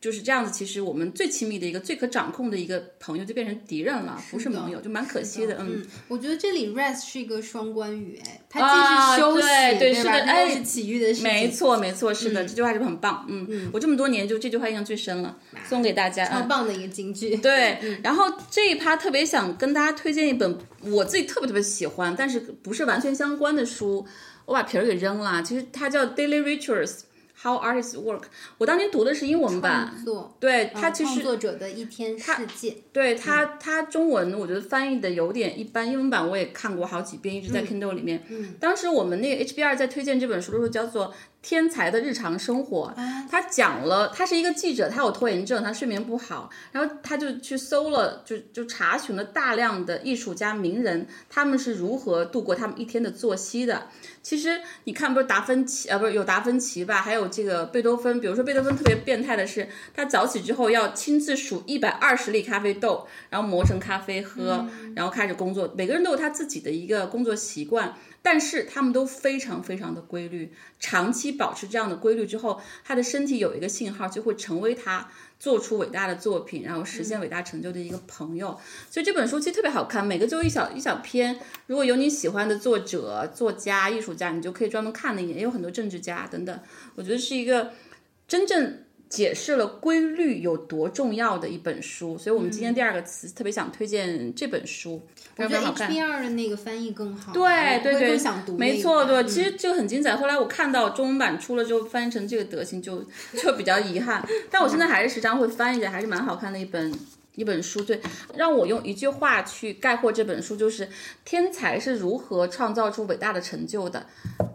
Speaker 2: 就是这样子，其实我们最亲密的一个、最可掌控的一个朋友，就变成敌人了，不是盟友，就蛮可惜的。嗯，
Speaker 3: 我觉得这里 rest 是一个双关语，哎，它
Speaker 2: 啊
Speaker 3: 既是休息，
Speaker 2: 对对是
Speaker 3: 吧？
Speaker 2: 的哎
Speaker 3: 是体育的事情，
Speaker 2: 没错，没错，是的，这句话是不是很棒？嗯，我这么多年就这句话印象最深了，送给大家。
Speaker 3: 超
Speaker 2: 嗯
Speaker 3: 棒的一个金句。
Speaker 2: 对，然后这一趴特别想跟大家推荐一本我自己特别特别喜欢，但是不是完全相关的书，我把皮儿给扔了。其实它叫《Daily Rituals: How Artists Work》，我当年读的是英文版。对它其
Speaker 3: 创
Speaker 2: 实
Speaker 3: 作者的一天世界，
Speaker 2: 对它，它中文我觉得翻译的有点一般，英文版我也看过好几遍，一直在 Kindle 里面。嗯，当时我们那个 HBR 在推荐这本书的时候，叫做《天才的日常生活》，他讲了，他是一个记者，他有拖延症，他睡眠不好，然后他就去搜了，就就查询了大量的艺术家、名人，他们是如何度过他们一天的作息的。其实你看，不是达芬奇啊，不是有达芬奇吧？还有这个贝多芬。比如说贝多芬特别变态的是，他早起之后要亲自数一百二十粒咖啡豆，然后磨成咖啡喝，然后开始工作。每个人都有他自己的一个工作习惯，但是他们都非常非常的规律。长期保持这样的规律之后，他的身体有一个信号，就会成为他做出伟大的作品，然后实现伟大成就的一个朋友。所以这本书其实特别好看，每个就一小一小篇。如果有你喜欢的作者、作家、艺术家，你就可以专门看了一眼。也有很多政治家等等，我觉得是一个真正解释了规律有多重要的一本书。所以我们今天第二个词、特别想推荐这本书，
Speaker 3: 我觉得
Speaker 2: 常非常好看。
Speaker 3: HBR 的那个翻译更好，
Speaker 2: 对对对，
Speaker 3: 更想读
Speaker 2: 没错，对，其实就很精彩。后来我看到中文版出了之后，翻译成这个德行就就比较遗憾。但我现在还是时常会翻一下，还是蛮好看的一本一本书。对，让我用一句话去概括这本书，就是天才是如何创造出伟大的成就的。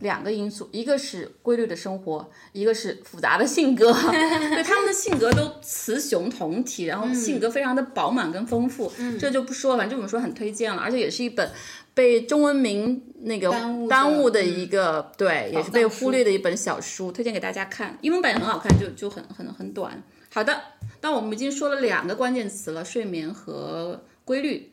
Speaker 2: 两个因素，一个是规律的生活，一个是复杂的性格。对，他们的性格都雌雄同体，然后性格非常的饱满跟丰富。这就不说了，反正这本书很推荐了，而且也是一本被中文名那个
Speaker 3: 耽误的
Speaker 2: 耽误的一个，对，也是被忽略的一本小书，推荐给大家看。英文版也很好看，就就很很很短。好的，那我们已经说了两个关键词了，睡眠和规律。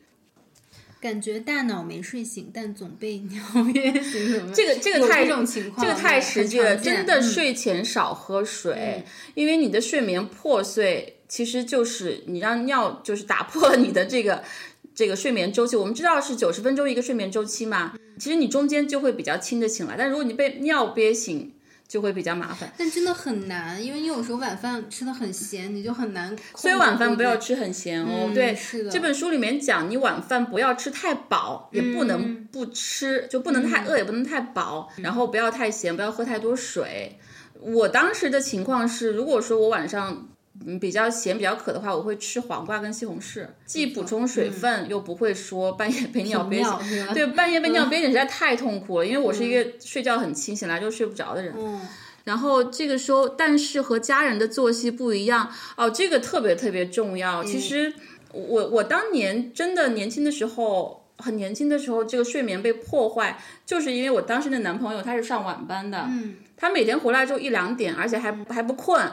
Speaker 3: 感觉大脑没睡醒，但总被尿憋醒？
Speaker 2: 这个这个太
Speaker 3: 这种情况，
Speaker 2: 这个太实际了，真的
Speaker 3: 嗯
Speaker 2: 睡前少喝水，因为你的睡眠破碎，其实就是你让尿就是打破了你的这个 这个睡眠周期。我们知道是九十分钟一个睡眠周期嘛，其实你中间就会比较轻的醒来，但如果你被尿憋醒。就会比较麻烦。
Speaker 3: 但真的很难，因为你有时候晚饭吃的很咸，你就很难。
Speaker 2: 所以晚饭不要吃很咸哦。对，
Speaker 3: 是的。
Speaker 2: 这本书里面讲，你晚饭不要吃太饱，也不能不吃，就不能太饿，也不能太饱，然后不要太咸，不要喝太多水。我当时的情况是，如果说我晚上。嗯，比较咸、比较渴的话，我会吃黄瓜跟西红柿，既补充水分，又不会说半夜被尿 憋醒。对，半夜被尿憋醒实在太痛苦了，因为我是一个睡觉很轻，醒来就睡不着的人。
Speaker 3: 嗯。
Speaker 2: 然后这个时候，但是和家人的作息不一样哦，这个特别特别重要。其实我我当年真的年轻的时候，很年轻的时候，这个睡眠被破坏，就是因为我当时的男朋友他是上晚班的。
Speaker 3: 嗯。
Speaker 2: 他每天回来就一两点，而且还还不困，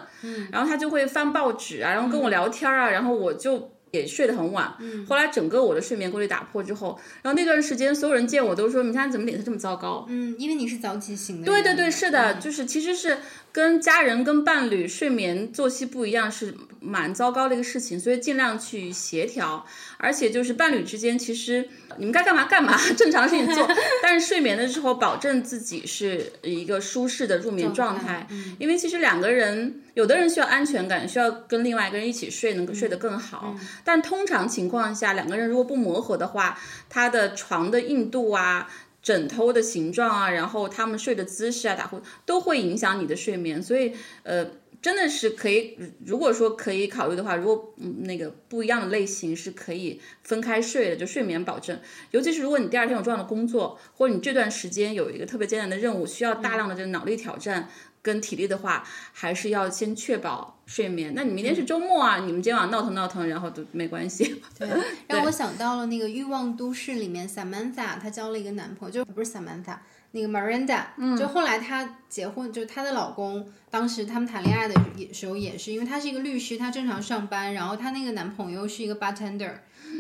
Speaker 2: 然后他就会翻报纸啊，然后跟我聊天啊，然后我就也睡得很晚。后来整个我的睡眠规律打破之后，然后那段时间所有人见我都说：“你看怎么脸色这么糟糕？”
Speaker 3: 嗯，因为你是早起醒的。
Speaker 2: 对对对，是的，就是其实是。跟家人、跟伴侣睡眠作息不一样是蛮糟糕的一个事情，所以尽量去协调。而且就是伴侣之间，其实你们该干嘛干嘛，正常事情做。但是睡眠的时候，保证自己是一个舒适的入眠状态。因为其实两个人，有的人需要安全感，需要跟另外一个人一起睡，能够睡得更好。但通常情况下，两个人如果不磨合的话，他的床的硬度啊。枕头的形状啊，然后他们睡的姿势啊，打呼都会影响你的睡眠，所以呃，真的是可以，如果说可以考虑的话，如果嗯那个不一样的类型是可以分开睡的，就睡眠保证。尤其是如果你第二天有重要的工作，或者你这段时间有一个特别艰难的任务，需要大量的这个脑力挑战。跟体力的话，还是要先确保睡眠。那你明天是周末啊，你们今晚闹腾闹腾，然后都没关系。
Speaker 3: 对，让我想到了那个《欲望都市》里面，Samantha 她交了一个男朋友，就不是 Samantha，那个 Miranda，嗯就后来她结婚，就是她的老公，当时他们谈恋爱的时候也是，因为他是一个律师，他正常上班，然后她那个男朋友是一个 bartender，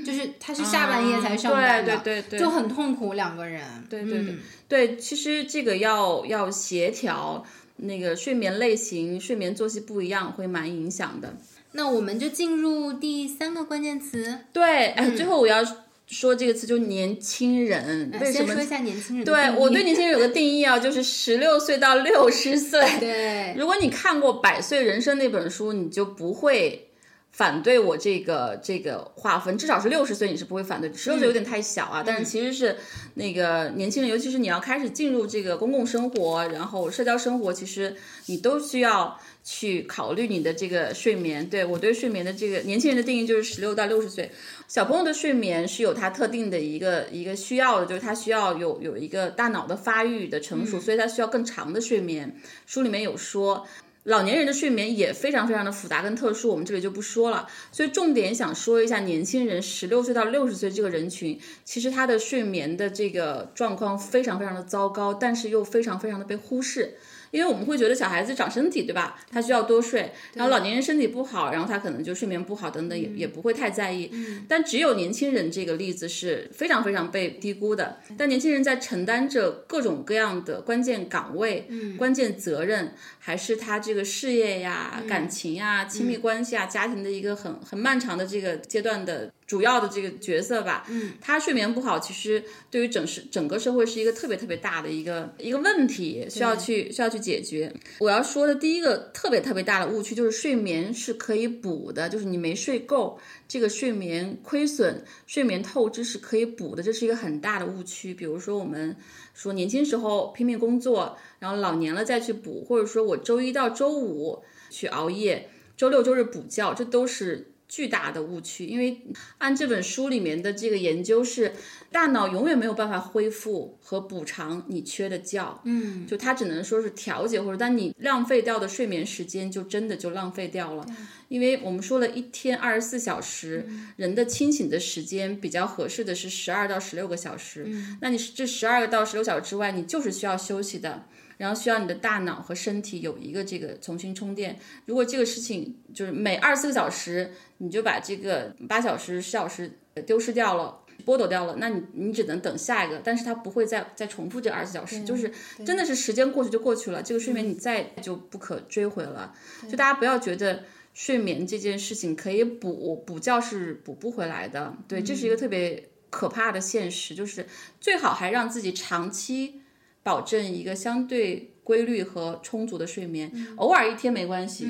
Speaker 3: 就是他是下半夜才上班
Speaker 2: 的，对对对，
Speaker 3: 就很痛苦两个人。
Speaker 2: 对对对对，其实这个要要协调。那个睡眠类型、睡眠作息不一样，会蛮影响的。
Speaker 3: 那我们就进入第三个关键词。
Speaker 2: 对，哎，最后我要说这个词，就年轻人。为什么？
Speaker 3: 先说一下年轻人。
Speaker 2: 对我对年轻人有个定义啊，就是十六岁到六十岁。
Speaker 3: 对，
Speaker 2: 如果你看过《百岁人生》那本书，你就不会。反对我这个这个划分，至少是六十岁你是不会反对，十六岁有点太小啊。但是其实是那个年轻人，尤其是你要开始进入这个公共生活，然后社交生活，其实你都需要去考虑你的这个睡眠。对我对睡眠的这个年轻人的定义就是十六到六十岁。小朋友的睡眠是有他特定的一个一个需要的，就是他需要有有一个大脑的发育的成熟，所以他需要更长的睡眠。书里面有说。老年人的睡眠也非常非常的复杂跟特殊，我们这里就不说了。所以重点想说一下，年轻人十六岁到六十岁这个人群，其实他的睡眠的这个状况非常非常的糟糕，但是又非常非常的被忽视。因为我们会觉得小孩子长身体，对吧？他需要多睡，然后老年人身体不好，然后他可能就睡眠不好等等，也也不会太在意。但只有年轻人这个例子是非常非常被低估的。但年轻人在承担着各种各样的关键岗位、关键责任，还是他这个事业呀、感情呀、亲密关系啊、家庭的一个很很漫长的这个阶段的。主要的这个角色吧，
Speaker 3: 嗯，
Speaker 2: 他睡眠不好，其实对于整是整个社会是一个特别特别大的一个一个问题，需要去需要去解决。我要说的第一个特别特别大的误区就是睡眠是可以补的，就是你没睡够，这个睡眠亏损、睡眠透支是可以补的，这是一个很大的误区。比如说我们说年轻时候拼命工作，然后老年了再去补，或者说我周一到周五去熬夜，周六周日补觉，这都是。巨大的误区，因为按这本书里面的这个研究是，大脑永远没有办法恢复和补偿你缺的觉，
Speaker 3: 嗯，
Speaker 2: 就它只能说是调节，或者但你浪费掉的睡眠时间就真的就浪费掉了，因为我们说了一天二十四小时，人的清醒的时间比较合适的是十二到十六个小时，那你这十二个到十六小时之外，你就是需要休息的。然后需要你的大脑和身体有一个这个重新充电。如果这个事情就是每二十四个小时你就把这个八小时、十小时丢失掉了、剥夺掉了，那你你只能等下一个，但是它不会再再重复这二十四小时，就是真的是时间过去就过去了，这个睡眠你再就不可追回了。就大家不要觉得睡眠这件事情可以补补觉是补不回来的，对，这是一个特别可怕的现实，就是最好还让自己长期。保证一个相对规律和充足的睡眠，偶尔一天没关系。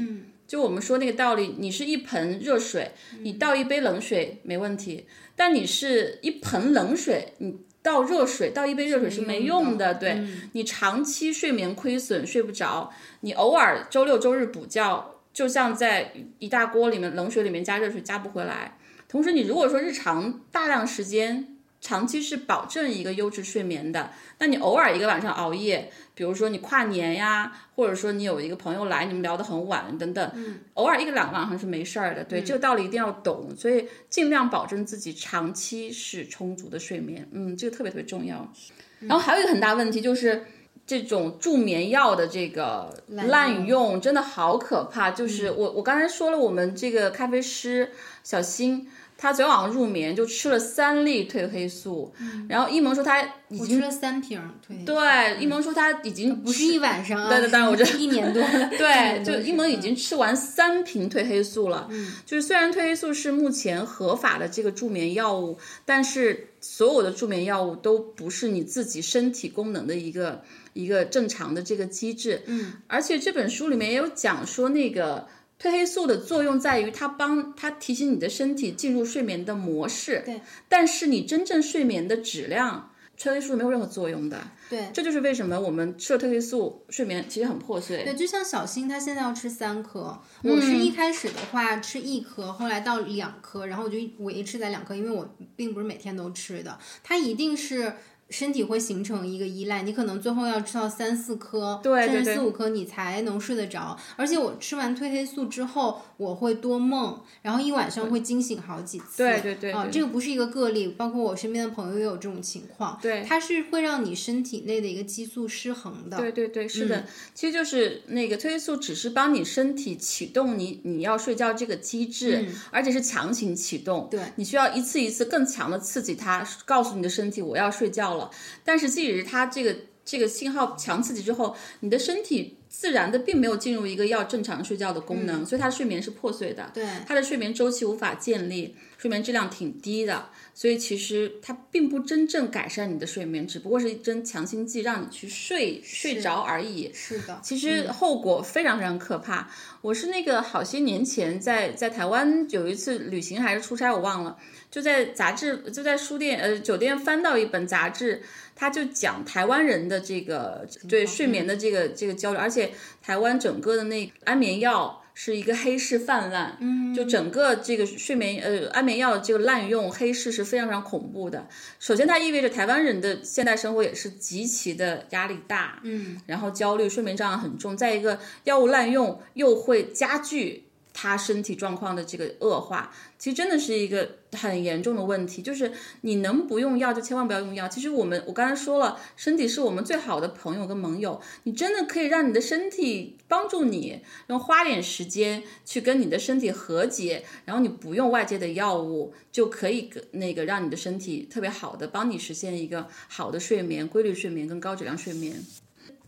Speaker 2: 就我们说那个道理，你是一盆热水，你倒一杯冷水没问题，但你是一盆冷水，你倒热水倒一杯热水是没用的。对你长期睡眠亏损睡不着，你偶尔周六周日补觉，就像在一大锅里面冷水里面加热水加不回来。同时，你如果说日常大量时间。长期是保证一个优质睡眠的，那你偶尔一个晚上熬夜，比如说你跨年呀，或者说你有一个朋友来，你们聊得很晚等等，偶尔一个两个晚上是没事儿的。对，这个道理一定要懂，所以尽量保证自己长期是充足的睡眠，嗯，这个特别特别重要。然后还有一个很大问题就是这种助眠药的这个滥用真的好可怕。就是我我刚才说了，我们这个咖啡师小新。他昨天晚上入眠就吃了三粒褪黑素，然后一萌说他已经
Speaker 3: 吃了三瓶褪黑素。
Speaker 2: 对，一萌说他已经
Speaker 3: 不是一晚上啊，
Speaker 2: 对对，当然我这
Speaker 3: 一年多了。
Speaker 2: 对，就一萌已经吃完三瓶褪黑素了。嗯，就是虽然褪黑素是目前合法的这个助眠药物，但是所有的助眠药物都不是你自己身体功能的一个一个正常的这个机制。嗯，而且这本书里面也有讲说那个。褪黑素的作用在于它帮它提醒你的身体进入睡眠的模式，
Speaker 3: 对。
Speaker 2: 但是你真正睡眠的质量，褪黑素没有任何作用的，
Speaker 3: 对。
Speaker 2: 这就是为什么我们吃了褪黑素，睡眠其实很破碎。
Speaker 3: 对，就像小新他现在要吃三颗，我是一开始的话吃一颗，后来到两颗，然后我就维持在两颗，因为我并不是每天都吃的，它一定是。身体会形成一个依赖，你可能最后要吃到三四颗，甚至四五颗，你才能睡得着。而且我吃完褪黑素之后，我会多梦，然后一晚上会惊醒好几次。
Speaker 2: 对对对，
Speaker 3: 啊，这个不是一个个例，包括我身边的朋友也有这种情况。
Speaker 2: 对，
Speaker 3: 它是会让你身体内的一个激素失衡的。
Speaker 2: 对对对，是的，其实就是那个褪黑素只是帮你身体启动你你要睡觉这个机制，而且是强行启动。
Speaker 3: 对，
Speaker 2: 你需要一次一次更强的刺激它，告诉你的身体我要睡觉了。但是即使是它这个这个信号强刺激之后，你的身体自然的并没有进入一个要正常睡觉的功能，所以它的睡眠是破碎的，
Speaker 3: 对，
Speaker 2: 它的睡眠周期无法建立，睡眠质量挺低的，所以其实它并不真正改善你的睡眠，只不过是一针强心剂让你去睡睡着而已。
Speaker 3: 是的，
Speaker 2: 其实后果非常非常可怕。我是那个好些年前在在台湾有一次旅行还是出差我忘了，就在杂志就在书店呃酒店翻到一本杂志。他就讲台湾人的这个对睡眠的这个这个焦虑，而且台湾整个的那安眠药是一个黑市泛滥，嗯，就整个这个睡眠呃安眠药这个滥用黑市是非常非常恐怖的。首先，它意味着台湾人的现代生活也是极其的压力大，嗯，然后焦虑、睡眠障碍很重。再一个，药物滥用又会加剧。他身体状况的这个恶化，其实真的是一个很严重的问题。就是你能不用药就千万不要用药。其实我们我刚才说了，身体是我们最好的朋友跟盟友。你真的可以让你的身体帮助你，用花点时间去跟你的身体和解，然后你不用外界的药物，就可以那个让你的身体特别好的帮你实现一个好的睡眠、规律睡眠跟高质量睡眠。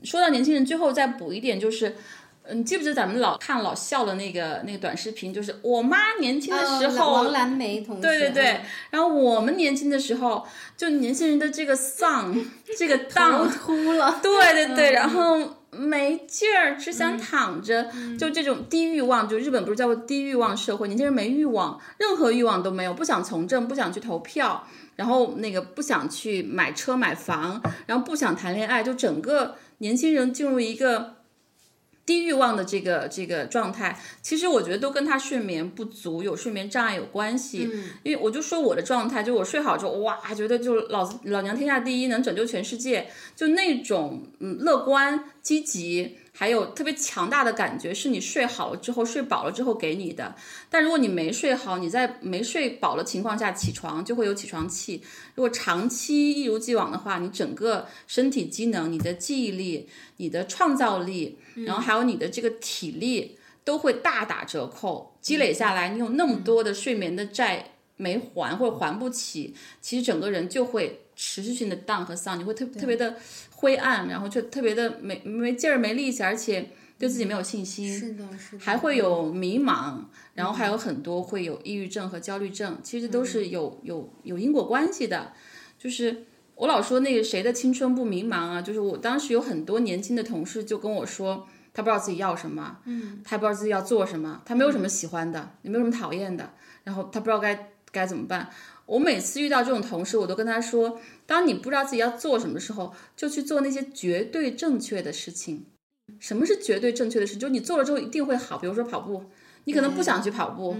Speaker 2: 说到年轻人，最后再补一点就是。你记不记得咱们老看老笑的那个那个短视频？就是我妈年轻的时候，
Speaker 3: 王蓝梅同学。
Speaker 2: 对对对，然后我们年轻的时候，就年轻人的这个丧，这个
Speaker 3: 荡秃了。
Speaker 2: 对对对，然后没劲儿，只想躺着，就这种低欲望。就日本不是叫做低欲望社会？年轻人没欲望，任何欲望都没有，不想从政，不想去投票，然后那个不想去买车买房，然后不想谈恋爱，就整个年轻人进入一个。低欲望的这个这个状态，其实我觉得都跟他睡眠不足、有睡眠障碍有关系。嗯，因为我就说我的状态，就我睡好之后，哇，觉得就老子老娘天下第一，能拯救全世界，就那种嗯乐观积极。还有特别强大的感觉，是你睡好了之后、睡饱了之后给你的。但如果你没睡好，你在没睡饱的情况下起床，就会有起床气。如果长期一如既往的话，你整个身体机能、你的记忆力、你的创造力，然后还有你的这个体力，都会大打折扣。积累下来，你有那么多的睡眠的债没还或者还不起，其实整个人就会持续性的 down 和丧，你会特特别的。灰暗，然后却特别的没没劲儿、没力气，而且对自己没有信心，
Speaker 3: 是的，是的，
Speaker 2: 还会有迷茫，然后还有很多会有抑郁症和焦虑症，其实都是有有有因果关系的。就是我老说那个谁的青春不迷茫啊，就是我当时有很多年轻的同事就跟我说，他不知道自己要什么，嗯，他不知道自己要做什么，他没有什么喜欢的，也没有什么讨厌的，然后他不知道该该怎么办。我每次遇到这种同事，我都跟他说，当你不知道自己要做什么时候，就去做那些绝对正确的事情。什么是绝对正确的事？就是你做了之后一定会好。比如说跑步，你可能不想去跑步，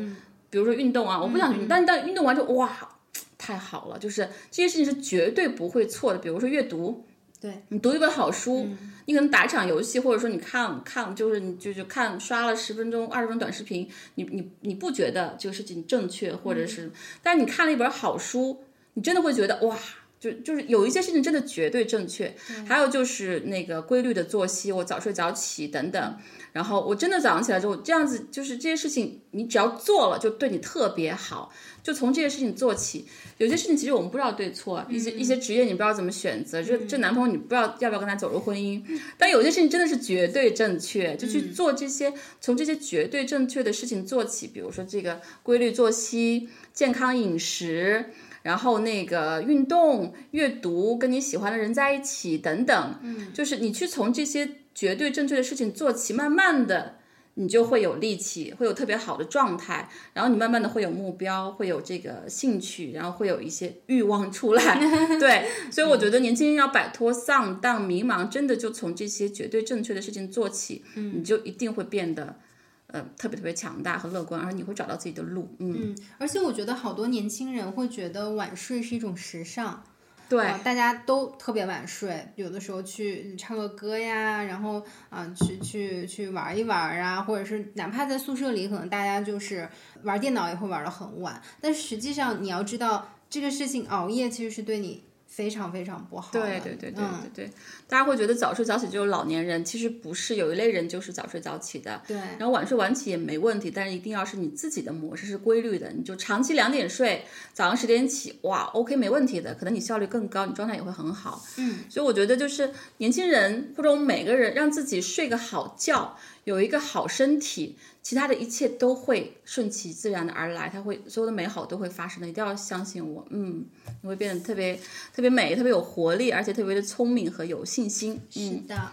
Speaker 2: 比如说运动啊，我不想去，但但运动完之后，哇！太好了，就是这些事情是绝对不会错的。比如说阅读，
Speaker 3: 对。
Speaker 2: 你读一本好书，你可能打一场游戏，或者说你看看，就是你就就看刷了十分钟、二十分钟短视频，你你你不觉得这个事情正确，或者是，但是你看了一本好书，你真的会觉得哇，就就是有一些事情真的绝对正确。还有就是那个规律的作息，我早睡早起等等。然后我真的早上起来之后，这样子就是这些事情，你只要做了，就对你特别好。就从这些事情做起。有些事情其实我们不知道对错，一些一些职业你不知道怎么选择，这这男朋友你不知道要不要跟他走入婚姻。但有些事情真的是绝对正确，就去做这些，从这些绝对正确的事情做起。比如说这个规律作息、健康饮食，然后那个运动、阅读、跟你喜欢的人在一起等等。嗯，就是你去从这些绝对正确的事情做起，慢慢的。你就会有力气，会有特别好的状态，然后你慢慢的会有目标，会有这个兴趣，然后会有一些欲望出来。对，所以我觉得年轻人要摆脱丧荡迷茫，真的就从这些绝对正确的事情做起，你就一定会变得呃特别特别强大和乐观，而你会找到自己的路。
Speaker 3: 嗯，而且我觉得好多年轻人会觉得晚睡是一种时尚。
Speaker 2: 对，
Speaker 3: 大家都特别晚睡，有的时候去唱个歌呀，然后啊，去去去玩一玩啊，或者是哪怕在宿舍里，可能大家就是玩电脑也会玩的很晚。但实际上，你要知道这个事情，熬夜其实是对你。非常非常不好。
Speaker 2: 对对对对对对，大家会觉得早睡早起就是老年人，其实不是，有一类人就是早睡早起的。
Speaker 3: 对。
Speaker 2: 然后晚睡晚起也没问题，但是一定要是你自己的模式是规律的，你就长期两点睡，早上十点起，哇，OK 没问题的，可能你效率更高，你状态也会很好。
Speaker 3: 嗯。
Speaker 2: 所以我觉得就是年轻人或者我们每个人让自己睡个好觉，有一个好身体。其他的一切都会顺其自然的而来，它会所有的美好都会发生的，一定要相信我，嗯，你会变得特别特别美，特别有活力，而且特别的聪明和有信心。
Speaker 3: 是的，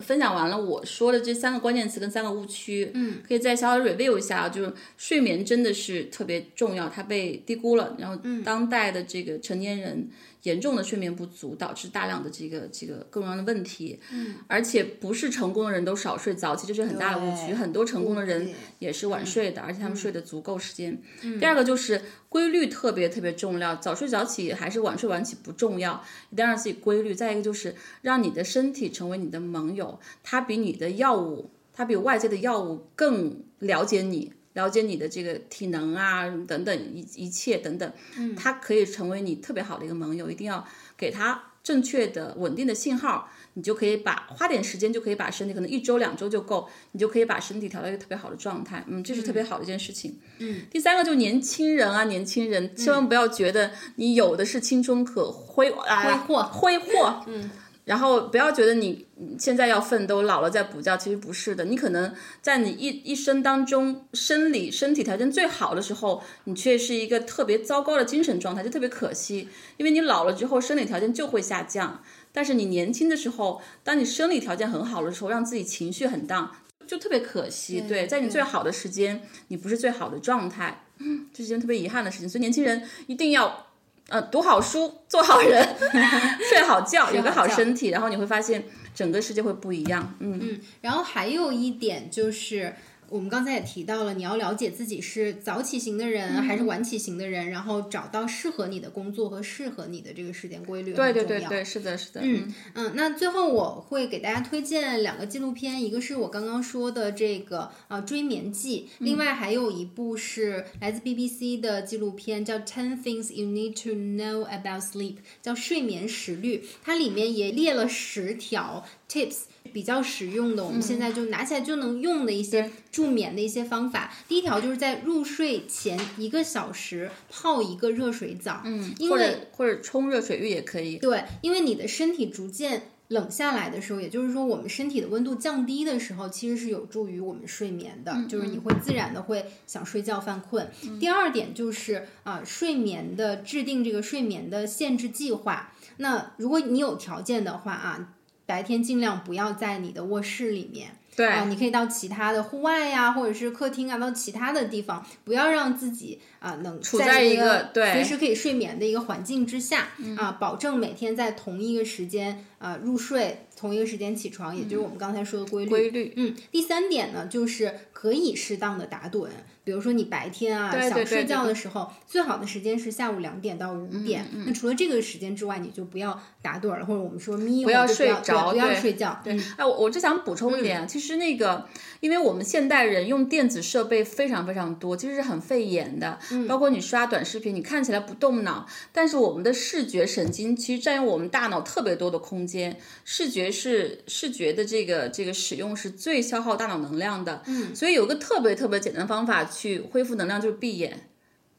Speaker 2: 分享完了我说的这三个关键词跟三个误区，嗯，可以再小小 review 一下，就是睡眠真的是特别重要，它被低估了，然后当代的这个成年人。严重的睡眠不足导致大量的这个这个各种各样的问题，嗯，而且不是成功的人都少睡早起，这是很大的误区。很多成功的人也是晚睡的，而且他们睡得足够时间。第二个就是规律特别特别重要，早睡早起还是晚睡晚起不重要，一定要让自己规律。再一个就是让你的身体成为你的盟友，它比你的药物，它比外界的药物更了解你。了解你的这个体能啊，等等一一切等等，嗯，它可以成为你特别好的一个盟友，一定要给他正确的稳定的信号，你就可以把花点时间就可以把身体，可能一周两周就够，你就可以把身体调到一个特别好的状态，嗯，这是特别好的一件事情，
Speaker 3: 嗯。
Speaker 2: 第三个就年轻人啊，年轻人千万不要觉得你有的是青春可挥啊，
Speaker 3: 挥霍。
Speaker 2: 挥霍，嗯。然后不要觉得你现在要奋斗，老了再补觉，其实不是的。你可能在你一一生当中，生理身体条件最好的时候，你却是一个特别糟糕的精神状态，就特别可惜。因为你老了之后，生理条件就会下降。但是你年轻的时候，当你生理条件很好的时候，让自己情绪很荡，就特别可惜。对，在你最好的时间，你不是最好的状态，这是件特别遗憾的事情。所以年轻人一定要。呃，读好书，做好人，睡好觉，有个好身体，然后你会发现整个世界会不一样。嗯
Speaker 3: 嗯，然后还有一点就是。我们刚才也提到了，你要了解自己是早起型的人还是晚起型的人，然后找到适合你的工作和适合你的这个时间规律
Speaker 2: 对对对对，是的，是的。
Speaker 3: 嗯嗯，那最后我会给大家推荐两个纪录片，一个是我刚刚说的这个啊《追眠记》，另外还有一部是来自 BBC 的纪录片，叫《Ten Things You Need to Know About Sleep》，叫睡眠时律，它里面也列了十条 tips。比较实用的，我们现在就拿起来就能用的一些助眠的一些方法。第一条就是在入睡前一个小时泡一个热水澡，
Speaker 2: 嗯，
Speaker 3: 或
Speaker 2: 者或者冲热水浴也可以。
Speaker 3: 对，因为你的身体逐渐冷下来的时候，也就是说我们身体的温度降低的时候，其实是有助于我们睡眠的，就是你会自然的会想睡觉犯困。第二点就是啊，睡眠的制定这个睡眠的限制计划。那如果你有条件的话啊，白天尽量不要在你的卧室里面。
Speaker 2: 对。
Speaker 3: 啊，你可以到其他的户外呀，或者是客厅啊，到其他的地方，不要让自己啊能
Speaker 2: 处在
Speaker 3: 一
Speaker 2: 一个对。
Speaker 3: 随时可以睡眠的一个环境之下啊，保证每天在同一个时间啊入睡，同一个时间起床，也就是我们刚才说的规律。
Speaker 2: 规律
Speaker 3: 嗯，第三点呢，就是可以适当的打盹，比如说你白天啊想睡觉的时候，最好的时间是下午两点到五点。那除了这个时间之外，你就不要打盹了，或者我们说眯
Speaker 2: 不要
Speaker 3: 就
Speaker 2: 睡着
Speaker 3: 对不要睡觉。对，
Speaker 2: 哎，我我就想补充一点，其实那个，因为我们现代人用电子设备非常非常多，其实是很费眼的。包括你刷短视频，你看起来不动脑，但是我们的视觉神经其实占用我们大脑特别多的空间。视觉是视觉的这个这个使用是最消耗大脑能量的。嗯，所以有个特别特别简单的方法去恢复能量，就是闭眼。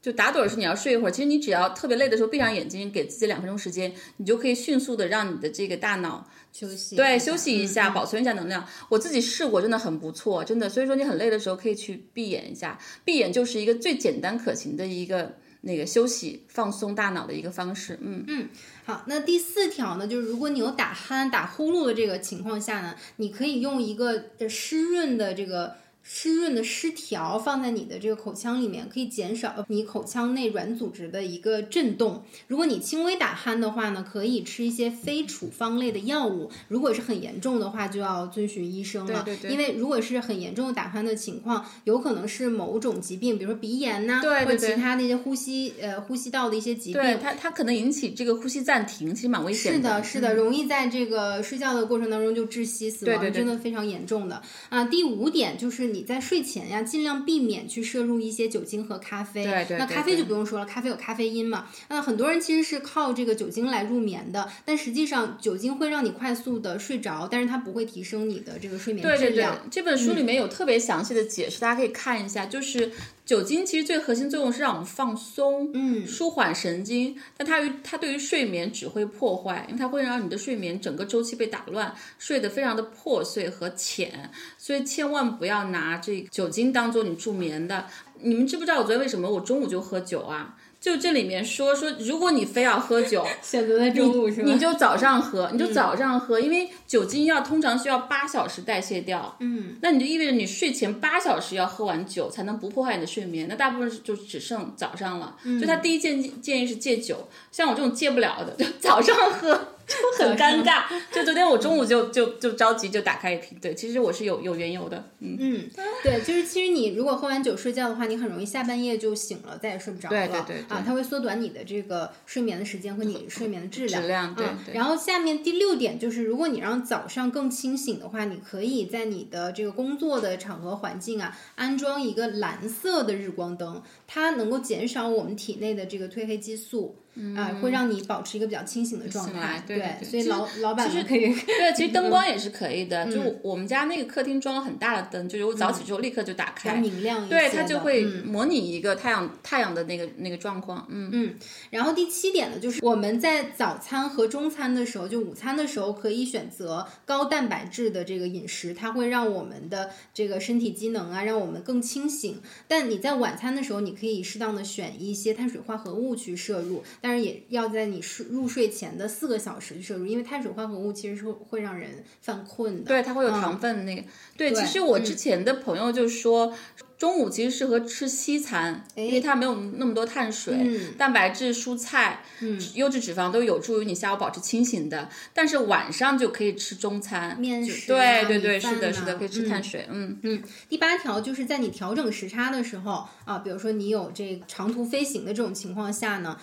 Speaker 2: 就打盹儿是你要睡一会儿，其实你只要特别累的时候闭上眼睛，给自己两分钟时间，你就可以迅速的让你的这个大脑
Speaker 3: 休息
Speaker 2: 对，休息一下，
Speaker 3: 嗯
Speaker 2: 保存一下能量。我自己试过，真的很不错，真的。所以说你很累的时候可以去闭眼一下，闭眼就是一个最简单可行的一个那个休息、放松大脑的一个方式。嗯嗯，
Speaker 3: 好，那第四条呢，就是如果你有打鼾、打呼噜的这个情况下呢，你可以用一个呃湿润的这个。湿润的湿条放在你的这个口腔里面，可以减少你口腔内软组织的一个震动。如果你轻微打鼾的话呢，可以吃一些非处方类的药物。如果是很严重的话，就要遵循医生了。
Speaker 2: 对对对
Speaker 3: 因为如果是很严重的打鼾的情况，有可能是某种疾病，比如说鼻炎呐、
Speaker 2: 对对
Speaker 3: 或者其他的一些呼吸呃呼吸道的一些疾病。
Speaker 2: 对它它可能引起这个呼吸暂停，其实蛮危险
Speaker 3: 是的，是的，容易在这个睡觉的过程当中就窒息死亡，
Speaker 2: 对对对
Speaker 3: 真的非常严重的啊。第五点就是你在睡前呀，尽量避免去摄入一些酒精和咖啡。
Speaker 2: 对对对
Speaker 3: 那咖啡就不用说了，咖啡有咖啡因嘛。那很多人其实是靠这个酒精来入眠的，但实际上酒精会让你快速的睡着，但是它不会提升你的这个睡眠
Speaker 2: 对对对
Speaker 3: 质量。，
Speaker 2: 这本书里面有特别详细的解释，大家可以看一下。就是酒精其实最核心作用是让我们放松，
Speaker 3: 嗯
Speaker 2: 舒缓神经，但它于它对于睡眠只会破坏，因为它会让你的睡眠整个周期被打乱，睡得非常的破碎和浅，所以千万不要拿这个酒精当做你助眠的。你们知不知道我昨天为什么我中午就喝酒啊？就这里面说说，如果你非要喝酒，
Speaker 3: 选择在中午是吧？
Speaker 2: 你就早上喝，你就早上喝，因为酒精要通常需要八小时代谢掉，
Speaker 3: 嗯，
Speaker 2: 那你就意味着你睡前八小时要喝完酒才能不破坏你的睡眠，那大部分就只剩早上了。
Speaker 3: 嗯
Speaker 2: 就他第一建建议是戒酒，像我这种戒不了的，就早上喝。就很尴尬，就昨天我中午就就就着急就打开一瓶，对，其实我是有有缘由的，嗯，
Speaker 3: 嗯，对，就是其实你如果喝完酒睡觉的话，你很容易下半夜就醒了，再也睡不着了。
Speaker 2: 对对对对。
Speaker 3: 啊，它会缩短你的这个睡眠的时间和你睡眠的质量。
Speaker 2: 质量对
Speaker 3: 嗯
Speaker 2: 对。
Speaker 3: 然后下面第六点就是，如果你让早上更清醒的话，你可以在你的这个工作的场合环境啊，安装一个蓝色的日光灯，它能够减少我们体内的这个褪黑激素。啊，会让你保持一个比较清醒的状态。
Speaker 2: 对
Speaker 3: 所以老老板
Speaker 2: 其实
Speaker 3: 可以
Speaker 2: 对，其实灯 光也是可以
Speaker 3: 嗯
Speaker 2: 的，就我们家那个客厅装了很大的灯，就是我早起之后立刻就打开，
Speaker 3: 明亮一些
Speaker 2: 对，它就会
Speaker 3: 嗯。
Speaker 2: 模拟一个太阳太阳的那个那个状况，嗯。
Speaker 3: 嗯，然后第七点呢，就是我们在早餐和中餐的时候，就午餐的时候，可以选择高蛋白质的这个饮食，它会让我们的这个身体机能啊，让我们更清醒。但你在晚餐的时候，你可以适当的选一些碳水化合物去摄入，但是也要在你睡入睡前的四个小时去摄入，因为碳水化合物其实是会让人犯困的。
Speaker 2: 对，它会有
Speaker 3: 嗯
Speaker 2: 糖分那个。对，
Speaker 3: 对
Speaker 2: 其实我
Speaker 3: 嗯
Speaker 2: 之前的朋友就说，中午其实适合吃西餐，因为它没有那么多碳水、
Speaker 3: 嗯
Speaker 2: 蛋白质、蔬菜、
Speaker 3: 嗯
Speaker 2: 优质脂肪都有助于你下午保持清醒的。但是晚上就可以吃中餐，就
Speaker 3: 面食啊
Speaker 2: 对对对，是的，是的，可以吃
Speaker 3: 嗯
Speaker 2: 碳水，嗯。
Speaker 3: 嗯，第八条就是在你调整时差的时候啊，比如说你有这个长途飞行的这种情况下呢。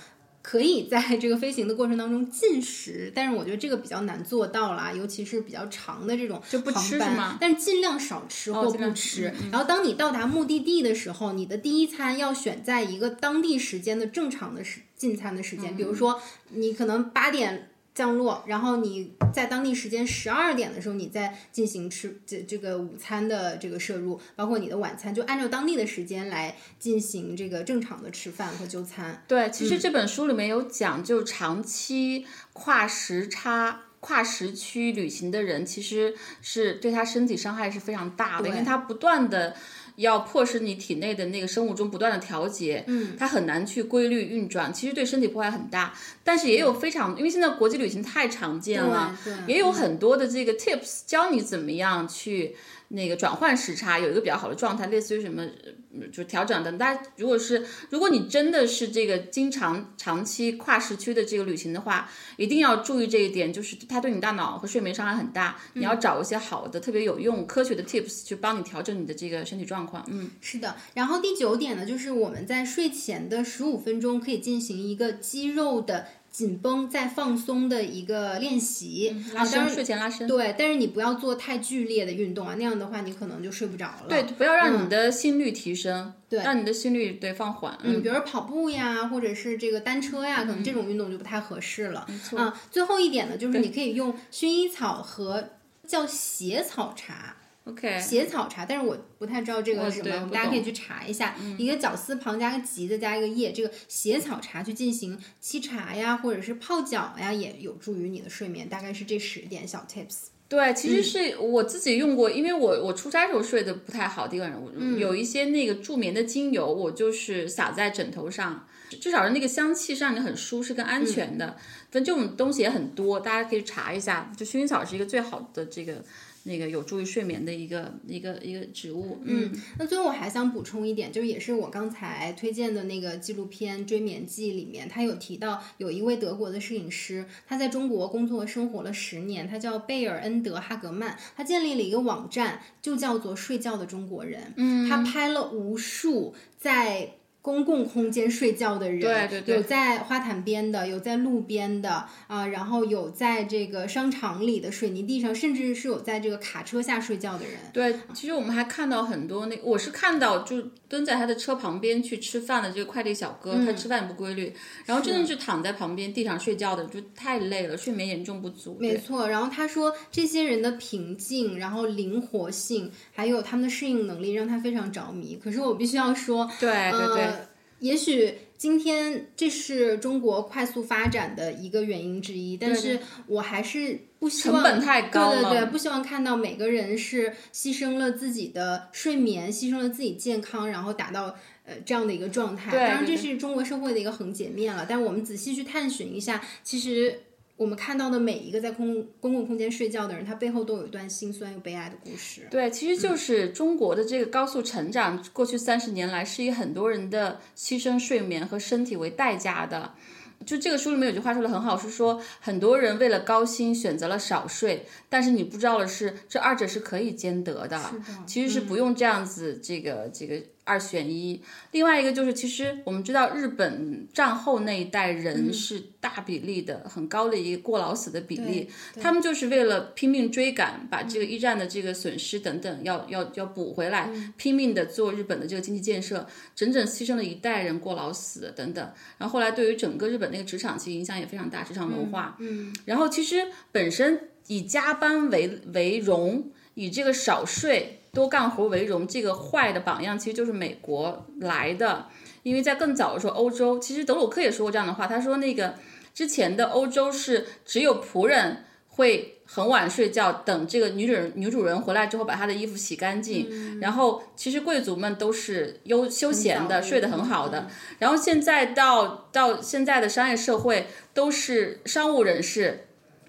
Speaker 3: 可以在这个飞行的过程当中进食，但是我觉得这个比较难做到啦，尤其是比较长的这种
Speaker 2: 就不吃是吗
Speaker 3: 但是尽量少吃或不吃。然后当你到达目的地的时候，你的第一餐要选在一个当地时间的正常的时进餐的时间，比
Speaker 2: 嗯
Speaker 3: 如说你可能八点。降落，然后你在当地时间十二点的时候，你再进行吃这这个午餐的这个摄入，包括你的晚餐，就按照当地的时间来进行这个正常的吃饭和就餐。
Speaker 2: 对，其
Speaker 3: 嗯
Speaker 2: 实这本书里面有讲，就长期跨时差。跨时区旅行的人，其实是对他身体伤害是非常大的，因为他不断的要迫使你体内的那个生物钟不断的调节，
Speaker 3: 嗯，
Speaker 2: 它很难去规律运转，其实对身体破坏很大。但是也有非常，因为现在国际旅行太常见了，也有很多的这个 tips 教你怎么样去。那个转换时差有一个比较好的状态，类似于什么，呃就调整等。大家如果是如果你真的是这个经常长期跨时区的这个旅行的话，一定要注意这一点，就是它对你大脑和睡眠伤害很大。你要找一些好的、特别有用、科学的 tips 去帮你调整你的这个身体状况。嗯，
Speaker 3: 是的，然后第九点呢，就是我们在睡前的十五分钟可以进行一个肌肉的紧绷再放松的一个练习，
Speaker 2: 嗯拉伸，
Speaker 3: 啊当然
Speaker 2: 睡前拉伸。
Speaker 3: 对，但是你不要做太剧烈的运动啊，那样的话你可能就睡不着了。
Speaker 2: 对，不要让你的心率提升，
Speaker 3: 对
Speaker 2: 让你的心率对放缓。嗯，
Speaker 3: 比如跑步呀，或者是这个单车呀，可能这种运动就不太合适了。
Speaker 2: 没错
Speaker 3: 啊，最后一点呢，就是你可以用薰衣草和叫血草茶。
Speaker 2: OK，
Speaker 3: 血草茶，但是我不太知道这个是什么，大家可以去查一下。一个绞丝旁加个吉的加一个叶，这个血草茶去进行沏茶呀，或者是泡脚呀，也有助于你的睡眠。大概是这十点小 tips。
Speaker 2: 对，其
Speaker 3: 嗯
Speaker 2: 实是我自己用过，因为我我出差时候睡得不太好，第一个人我
Speaker 3: 嗯
Speaker 2: 有一些那个助眠的精油，我就是撒在枕头上，至少是那个香气是让你很舒适跟安全的。反正这种东西也很多，大家可以查一下。就薰衣草是一个最好的这个那个有助于睡眠的一个一个一个植物。嗯，
Speaker 3: 那最后我还想补充一点，就是也是我刚才推荐的那个纪录片《追眠记》里面，他有提到有一位德国的摄影师，他在中国工作生活了十年，他叫贝尔恩德哈格曼，他建立了一个网站，就叫做“睡觉的中国人”。嗯，他拍了无数在。公共空间睡觉的人，
Speaker 2: 对对对
Speaker 3: 有在花坛边的，有在路边的啊、然后有在这个商场里的水泥地上，甚至是有在这个卡车下睡觉的人。
Speaker 2: 对，其实我们还看到很多那，我是看到就蹲在他的车旁边去吃饭的这个快递小哥，
Speaker 3: 嗯
Speaker 2: 他吃饭也不规律，然后真的是躺在旁边地上睡觉的，就太累了，睡眠严重不足。
Speaker 3: 没错，然后他说这些人的平静，然后灵活性，还有他们的适应能力，让他非常着迷。可是我必须要说，
Speaker 2: 对对对。
Speaker 3: 呃，也许今天这是中国快速发展的一个原因之一，但是我还是不希望
Speaker 2: 成本太高了
Speaker 3: 对对对，不希望看到每个人是牺牲了自己的睡眠，牺牲了自己健康，然后达到。呃，这样的一个状态，当然这是中国社会的一个横截面了。但我们仔细去探寻一下，其实我们看到的每一个在公公共空间睡觉的人，他背后都有一段心酸又悲哀的故事。
Speaker 2: 对，其实就是中国的这个高速成长，过去三十年来是以很多人的牺牲睡眠和身体为代价的。就这个书里面有句话说的很好，是说很多人为了高薪选择了少睡，但是你不知道的是，这二者是可以兼得的，其实是不用这样子这个这个二选一。另外一个就是，其实我们知道日本战后那一代人是大比例的、很高的一个过劳死的比例，他们就是为了拼命追赶，把这个一战的这个损失等等要要要补回来，拼命的做日本的这个经济建设，整整牺牲了一代人过劳死等等。然后后来对于整个日本那个职场其实影响也非常大，职场文化。嗯，然后其实本身以加班为为荣，以这个少睡多干活为荣，这个坏的榜样其实就是美国来的。因为在更早的时候，欧洲其实德鲁克也说过这样的话，他说那个之前的欧洲是只有仆人会很晚睡觉，等这个女主人女主人回来之后把她的衣服洗干净，然后其实贵族们都是悠休闲的，睡得很好的。然后现在到到现在的商业社会，都是商务人士。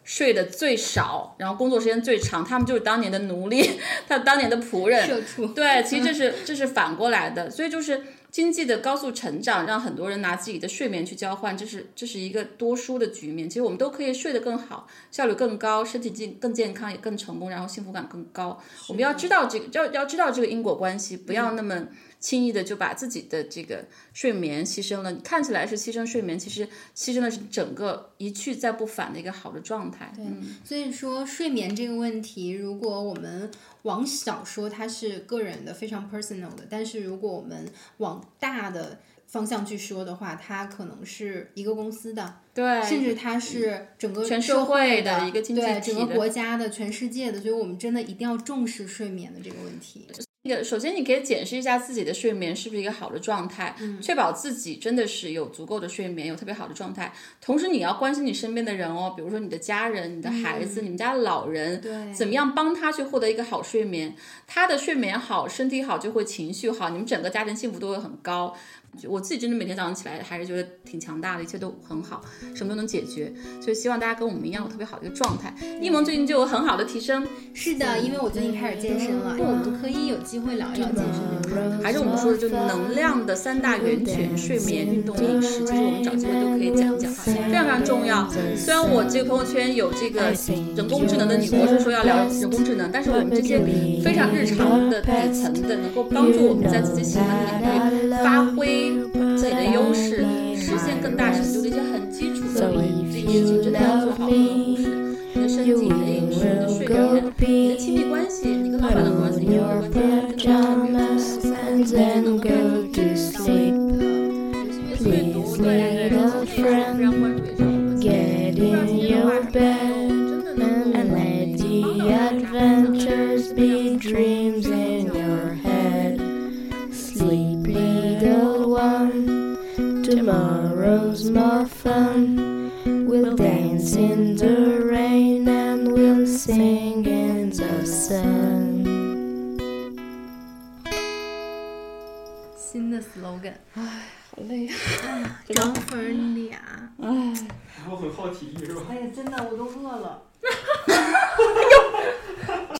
Speaker 2: 睡得最少，然后工作时间最长，他们就是当年的奴隶，他当年的仆人。
Speaker 3: 社畜
Speaker 2: 对，其实这是这是反过来的，所以就是经济的高速成长，让很多人拿自己的睡眠去交换，这是这是一个多输的局面。其实我们都可以睡得更好，效率更高，身体健更健康，也更成功，然后幸福感更高。我们要知道这个，要要知道这个因果关系，不要那么轻易的就把自己的这个睡眠牺牲了。你看起来是牺牲睡眠，其实牺牲的是整个一去再不返的一个好的状态。嗯，
Speaker 3: 所以说睡眠这个问题，如果我们往小说，它是个人的、非常 personal 的；但是如果我们往大的方向去说的话，它可能是一个公司的，
Speaker 2: 对，
Speaker 3: 甚至它是整个
Speaker 2: 全社
Speaker 3: 社
Speaker 2: 会
Speaker 3: 的
Speaker 2: 的一个经济
Speaker 3: 对整个国家的、全世界的。所以我们真的一定要重视睡眠的这个问题。
Speaker 2: 那个，首先你可以检视一下自己的睡眠是不是一个好的状态，确保自己真的是有足够的睡眠，有特别好的状态。同时，你要关心你身边的人哦，比如说你的家人、你的孩子、你们家的老人，
Speaker 3: 对
Speaker 2: 怎么样帮他去获得一个好睡眠？他的睡眠好，身体好，就会情绪好，你们整个家庭幸福度会很高。就我自己真的每天早上起来还是觉得挺强大的，一切都很好，什么都能解决。所以希望大家跟我们一样有特别好的一个状态。一萌最近就有很好的提升，
Speaker 3: 是的，因为我最近开始健身了，我们可以有机会聊一聊健身这个状态。
Speaker 2: 还是我们说的就能量的三大源泉：睡眠、运动、饮食。其实我们找机会都可以讲一讲，非常非常重要。虽然我这个朋友圈有这个人工智能的女博士说要聊人工智能，但是我们这些非常日常的底层的，能够帮助我们在自己喜欢的领域发挥自己的优势，实现更大成就的一些很基础的这个事情，真的要做好，不能忽视。你的身体、你的饮食、你的睡眠、你的亲密关系、你跟老板的关系、你跟客户关系，真的很重要。
Speaker 1: and then go to sleep.
Speaker 2: 阅读对对对，非常关注也
Speaker 1: Tomorrow's more fun. We'll dance in the rain and we'll sing in the sun.
Speaker 3: 新的 slogan，
Speaker 2: 好累啊！
Speaker 3: 涨粉俩。
Speaker 4: 我很耗体力是吧？
Speaker 3: 哎呀，真的，我都饿了。